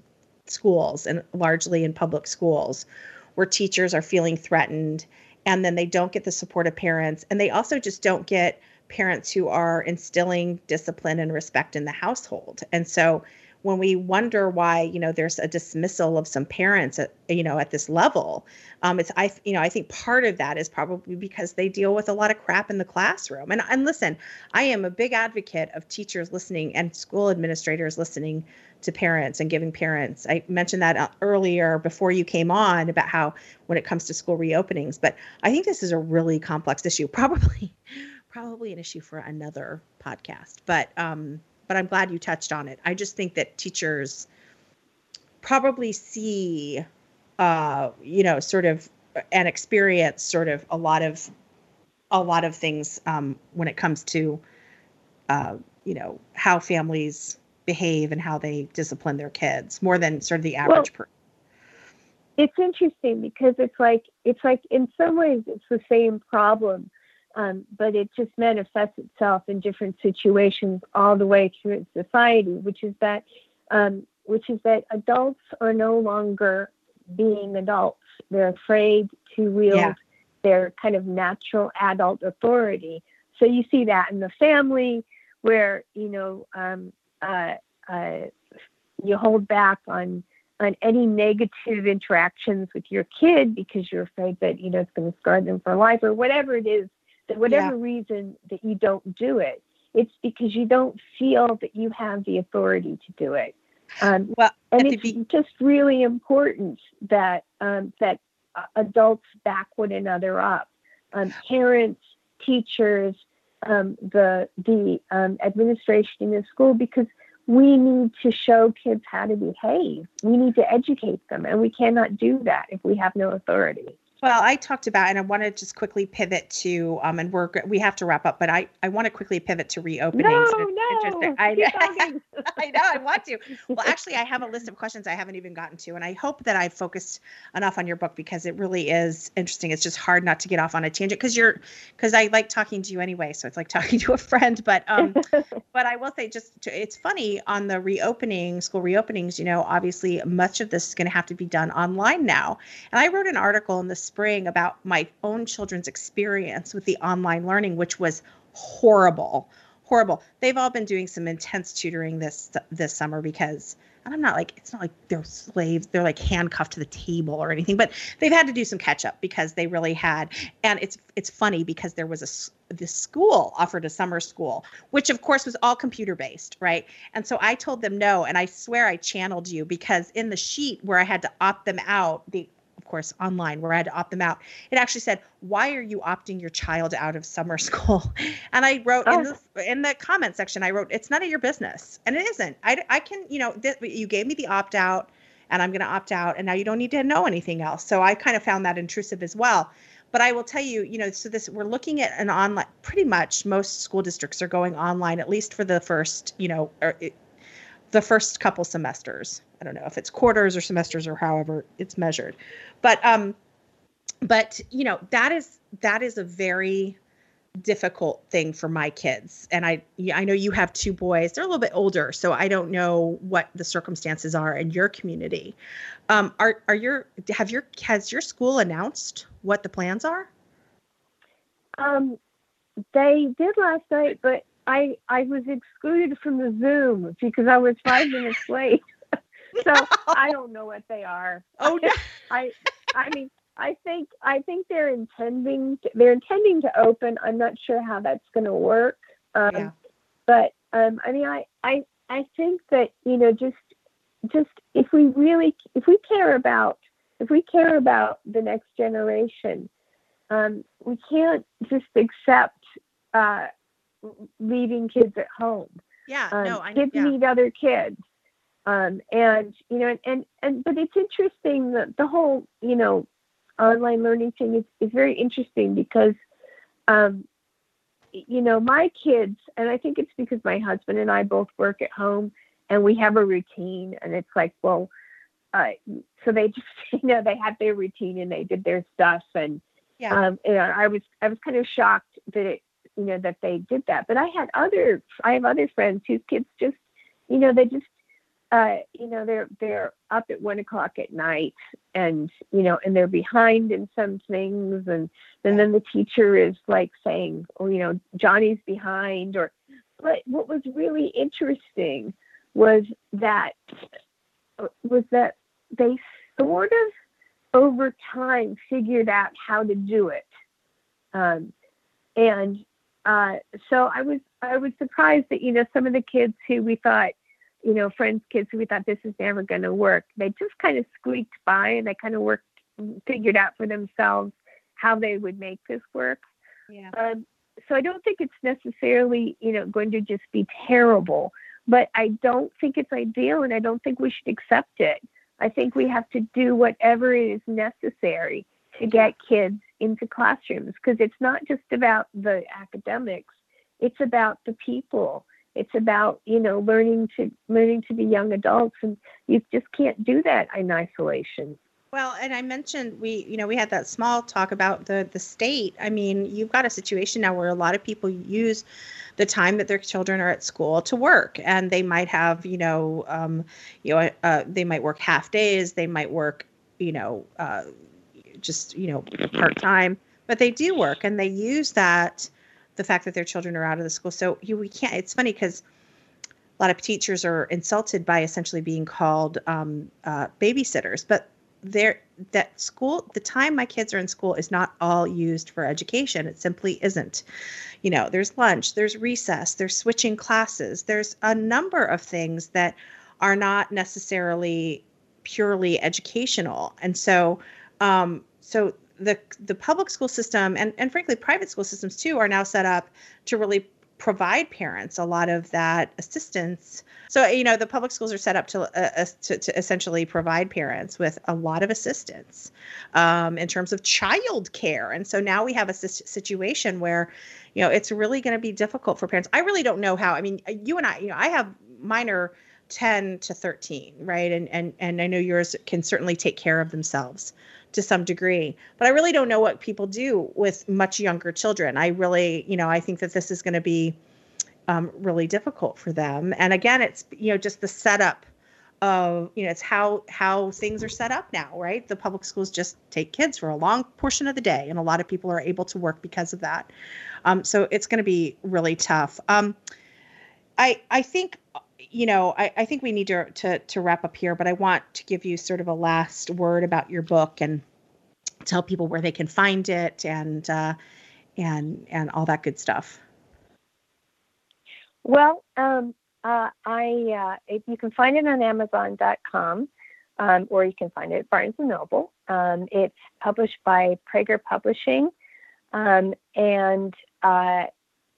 schools and largely in public schools, where teachers are feeling threatened, and then they don't get the support of parents, and they also just don't get parents who are instilling discipline and respect in the household, and so when we wonder why you know there's a dismissal of some parents at you know at this level um, it's i you know i think part of that is probably because they deal with a lot of crap in the classroom. And and listen i am a big advocate of teachers listening and school administrators listening to parents and giving parents. I mentioned that uh, earlier before you came on about how when it comes to school reopenings but i think this is a really complex issue probably probably an issue for another podcast but um but I'm glad you touched on it. I just think that teachers probably see, uh, you know, sort of and experience sort of a lot of a lot of things um, when it comes to uh, you know how families behave and how they discipline their kids more than sort of the average well, person it's interesting because it's like it's like in some ways it's the same problem um, but it just manifests itself in different situations all the way through society which is that um, which is that adults are no longer being adults they're afraid to wield yeah. their kind of natural adult authority so you see that in the family where you know um, uh, uh, you hold back on on any negative interactions with your kid because you're afraid that you know it's going to scar them for life or whatever it is that whatever yeah. reason that you don't do it it's because you don't feel that you have the authority to do it um, well and it's be- just really important that um, that uh, adults back one another up um, parents teachers um, the the um, administration in the school because we need to show kids how to behave. We need to educate them, and we cannot do that if we have no authority. Well, I talked about, and I want to just quickly pivot to, um, and we're we have to wrap up, but I I want to quickly pivot to reopening. No, no, I, I know I want to. Well, actually, I have a list of questions I haven't even gotten to, and I hope that I focused enough on your book because it really is interesting. It's just hard not to get off on a tangent because you're because I like talking to you anyway, so it's like talking to a friend. But um, but I will say, just to, it's funny on the reopening school reopenings. You know, obviously, much of this is going to have to be done online now, and I wrote an article in the spring about my own children's experience with the online learning, which was horrible horrible. They've all been doing some intense tutoring this this summer because and i'm not like it's not like they're slaves they're like handcuffed to the table or anything but they've had to do some catch up because they really had and it's it's funny because there was a this school offered a summer school which of course was all computer based right? And so i told them no and i swear i channeled you because in the sheet where i had to opt them out the course, online where I had to opt them out. It actually said, "Why are you opting your child out of summer school?" And I wrote oh. in the in the comment section, I wrote, "It's none of your business," and it isn't. I I can you know th- you gave me the opt out, and I'm going to opt out, and now you don't need to know anything else. So I kind of found that intrusive as well. But I will tell you, you know, so this we're looking at an online. Pretty much most school districts are going online, at least for the first, you know, or it, the first couple semesters. I don't know if it's quarters or semesters or however it's measured. But um but you know, that is that is a very difficult thing for my kids. And I I know you have two boys. They're a little bit older, so I don't know what the circumstances are in your community. Um are are your have your has your school announced what the plans are? Um they did last night, but I I was excluded from the Zoom because I was five minutes late. so no. I don't know what they are. Oh no. I I mean I think I think they're intending to, they're intending to open. I'm not sure how that's going to work. Um, yeah. But um, I mean I I I think that you know just just if we really if we care about if we care about the next generation, um, we can't just accept uh, leaving kids at home. Yeah, um, no, I kids yeah. need other kids. Um, and you know, and, and and but it's interesting that the whole you know online learning thing is, is very interesting because um, you know my kids, and I think it's because my husband and I both work at home and we have a routine, and it's like well. Uh, so they just, you know, they had their routine and they did their stuff, and yeah. um, know, I was, I was kind of shocked that it, you know that they did that. But i had other i have other friends whose kids just you know they just uh, you know they're they're up at one o'clock at night and you know and they're behind in some things. And and then the teacher is like saying oh, you know johnny's behind or but what was really interesting was that was that they sort of over time figured out how to do it. Um, and uh, so I was I was surprised that you know some of the kids who we thought you know friends kids who we thought this is never going to work they just kind of squeaked by and they kind of worked figured out for themselves how they would make this work. Yeah. Um, so I don't think it's necessarily you know going to just be terrible, but I don't think it's ideal and I don't think we should accept it. I think we have to do whatever is necessary to get kids into classrooms because it's not just about the academics it's about the people it's about you know learning to learning to be young adults and you just can't do that in isolation well, and I mentioned we, you know, we had that small talk about the the state. I mean, you've got a situation now where a lot of people use the time that their children are at school to work, and they might have, you know, um, you know, uh, they might work half days, they might work, you know, uh, just you know, part time, but they do work, and they use that the fact that their children are out of the school. So you, we can't. It's funny because a lot of teachers are insulted by essentially being called um, uh, babysitters, but there that school the time my kids are in school is not all used for education it simply isn't you know there's lunch there's recess there's switching classes there's a number of things that are not necessarily purely educational and so um so the the public school system and and frankly private school systems too are now set up to really provide parents a lot of that assistance. So you know the public schools are set up to uh, uh, to, to, essentially provide parents with a lot of assistance um, in terms of child care, and so now we have a situation where you know it's really going to be difficult for parents. I really don't know how. I mean, you and I, you know, I have minor 10 to 13 right and and and i know yours can certainly take care of themselves to some degree. But I really don't know what people do with much younger children. I really, you know, I think that this is going to be um, really difficult for them. And again, it's you know just the setup of you know it's how how things are set up now, right? The public schools just take kids for a long portion of the day, and a lot of people are able to work because of that. Um, so it's going to be really tough. Um, I I think you know, I, I think we need to, to to wrap up here, but I want to give you sort of a last word about your book and tell people where they can find it and uh, and and all that good stuff. Well, um, uh, I uh, you can find it on Amazon.com, um, or you can find it at Barnes and Noble. Um, it's published by Praeger Publishing, um, and uh,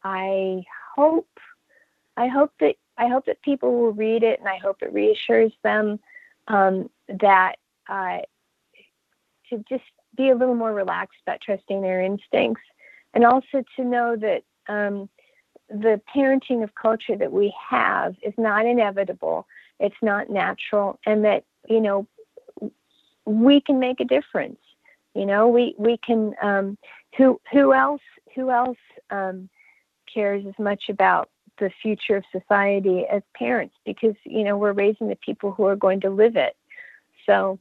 I hope I hope that I hope that people will read it, and I hope it reassures them um, that uh, to just be a little more relaxed about trusting their instincts, and also to know that um, the parenting of culture that we have is not inevitable, it's not natural, and that you know we can make a difference. You know, we we can. Um, who who else who else um, cares as much about the future of society as parents because you know we're raising the people who are going to live it so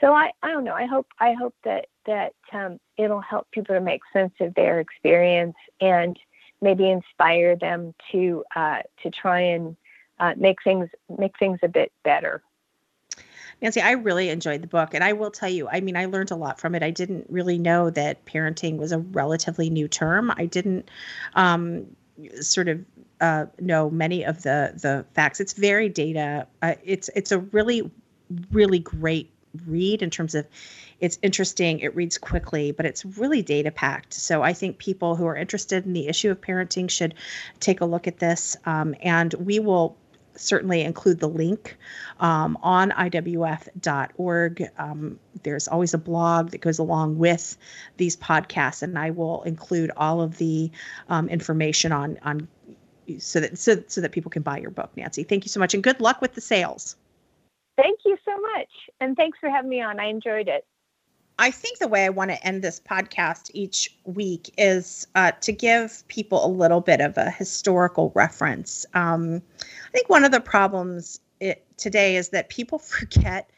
so i i don't know i hope i hope that that um, it'll help people to make sense of their experience and maybe inspire them to uh, to try and uh, make things make things a bit better Nancy, I really enjoyed the book. And I will tell you, I mean, I learned a lot from it. I didn't really know that parenting was a relatively new term. I didn't um, sort of uh, know many of the the facts. It's very data. Uh, it's it's a really really great read in terms of it's interesting it reads quickly but it's really data packed so i think people who are interested in the issue of parenting should take a look at this um, and we will certainly include the link um, on iwf.org. Um, there's always a blog that goes along with these podcasts, and I will include all of the um, information on on so that so, so that people can buy your book. Nancy, thank you so much, and good luck with the sales. Thank you so much, and thanks for having me on. I enjoyed it. I think the way I want to end this podcast each week is uh, to give people a little bit of a historical reference. Um, I think one of the problems it, today is that people forget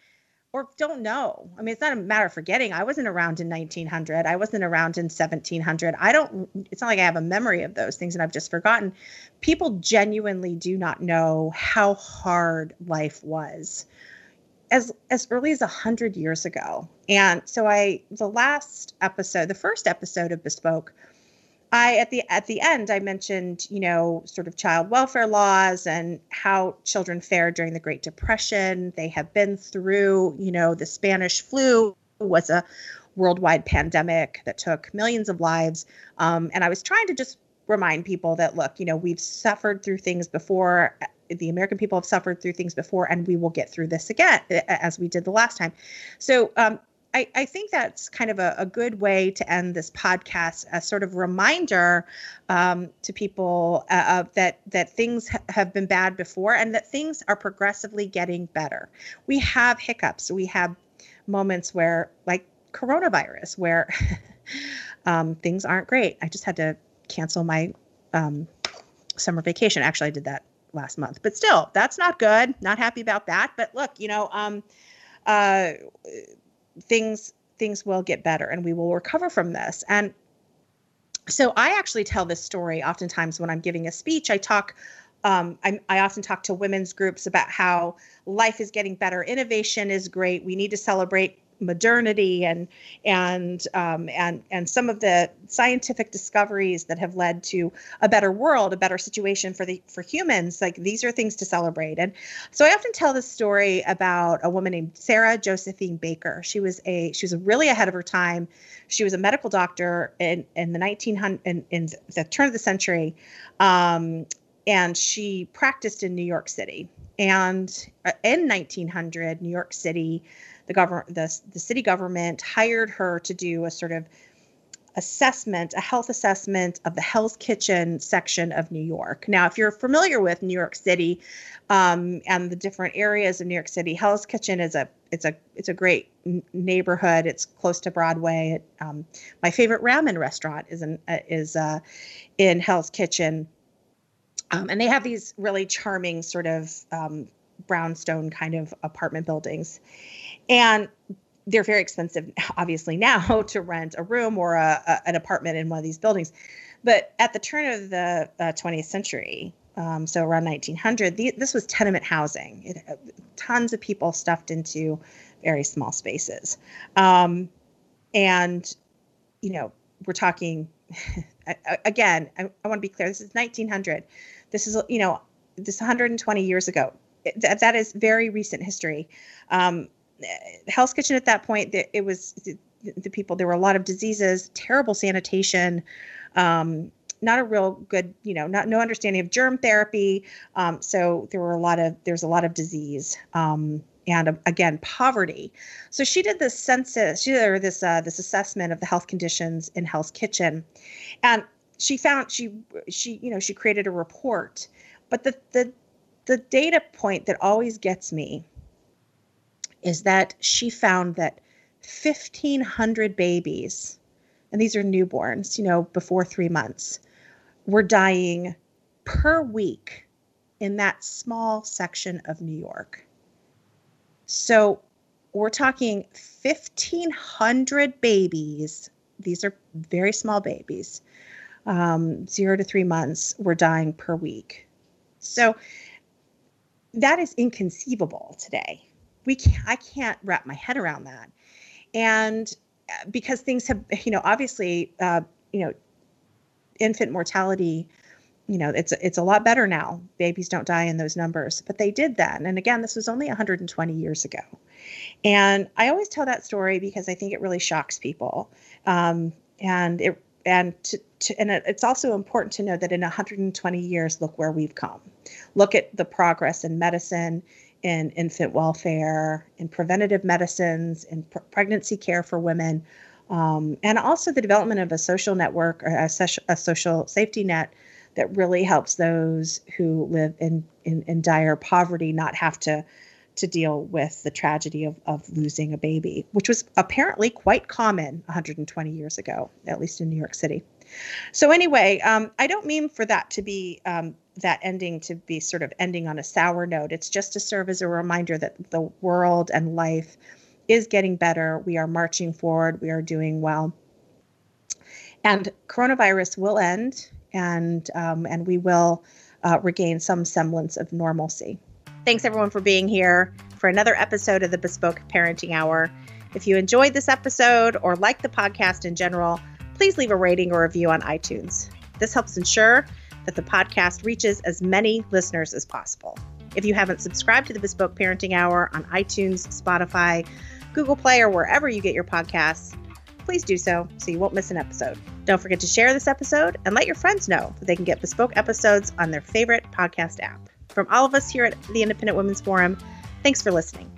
or don't know. I mean, it's not a matter of forgetting. I wasn't around in 1900. I wasn't around in 1700. I don't, it's not like I have a memory of those things and I've just forgotten. People genuinely do not know how hard life was as as early as a hundred years ago. And so I the last episode, the first episode of Bespoke, I at the at the end I mentioned, you know, sort of child welfare laws and how children fared during the Great Depression. They have been through, you know, the Spanish flu was a worldwide pandemic that took millions of lives. Um, and I was trying to just remind people that look, you know, we've suffered through things before the American people have suffered through things before, and we will get through this again as we did the last time. So, um, I, I think that's kind of a, a, good way to end this podcast, a sort of reminder um, to people uh, that that things ha- have been bad before and that things are progressively getting better. We have hiccups. We have moments where, like coronavirus, where um, things aren't great. I just had to cancel my um, summer vacation. Actually, I did that last month, but still, that's not good. Not happy about that. But look, you know, um, uh, things things will get better and we will recover from this. And so I actually tell this story oftentimes when I'm giving a speech. I talk um, I, I, often talk to women's groups about how life is getting better, innovation is great. We need to celebrate modernity and and um, and and some of the scientific discoveries that have led to a better world, a better situation for the for humans. Like these are things to celebrate. And so I often tell this story about a woman named Sarah Josephine Baker. She was a she was really ahead of her time. She was a medical doctor in in the 1900 in, in the turn of the century. Um, and she practiced in New York City. And uh, in 1900, New York City the government the, the city government hired her to do a sort of assessment, a health assessment of the Hell's Kitchen section of New York. Now, if you're familiar with New York City um, and the different areas of New York City, Hell's Kitchen is a it's a it's a great neighborhood. It's close to Broadway. It, um, my favorite ramen restaurant is in uh, is uh, in Hell's Kitchen, um, and they have these really charming sort of um, brownstone kind of apartment buildings. And they're very expensive obviously now to rent a room or a, a, an apartment in one of these buildings. But at the turn of the uh, 20th century um, so around 1900 the, this was tenement housing. It, uh, tons of people stuffed into very small spaces. Um, and you know we're talking again I, I want to be clear this is 1900 this is you know this 120 years ago that, that is very recent history um, Hell's Kitchen at that point, it was the, the people. There were a lot of diseases, terrible sanitation, um, not a real good, you know, not no understanding of germ therapy. Um, so there were a lot of there's a lot of disease. Um, and uh, again poverty so she did this census she did this uh, this assessment of the health conditions in hell's kitchen and she found she she you know she created a report but the the the data point that always gets me is that she found that 1,500 babies, and these are newborns, you know, before three months, were dying per week in that small section of New York. So we're talking 1,500 babies. These are very small babies, um, zero to three months, were dying per week. So that is inconceivable today we can't, I can't wrap my head around that. And uh, because things have, you know, obviously, uh, you know, infant mortality, you know, it's it's a lot better now. Babies don't die in those numbers, but they did then. And again, this was only 120 years ago. And I always tell that story because I think it really shocks people. Um, and it and to, to, and it's also important to know that in 120 years, look where we've come. Look at the progress in medicine, in infant welfare, in preventative medicines, in pr- pregnancy care for women, um, and also the development of a social network or a, se- a, social safety net that really helps those who live in, in, in dire poverty not have to to deal with the tragedy of, of losing a baby, which was apparently quite common 120 years ago, at least in New York City. So anyway, um, I don't mean for that to be um, that ending to be sort of ending on a sour note. It's just to serve as a reminder that the world and life is getting better. We are marching forward. We are doing well. And coronavirus will end, and um, and we will uh, regain some semblance of normalcy. Thanks everyone for being here for another episode of the Bespoke Parenting Hour. If you enjoyed this episode or like the podcast in general, please leave a rating or review on iTunes. This helps ensure that the podcast reaches as many listeners as possible. If you haven't subscribed to the Bespoke Parenting Hour on iTunes, Spotify, Google Play, or wherever you get your podcasts, please do so so you won't miss an episode. Don't forget to share this episode and let your friends know that they can get bespoke episodes on their favorite podcast app. From all of us here at the Independent Women's Forum, thanks for listening.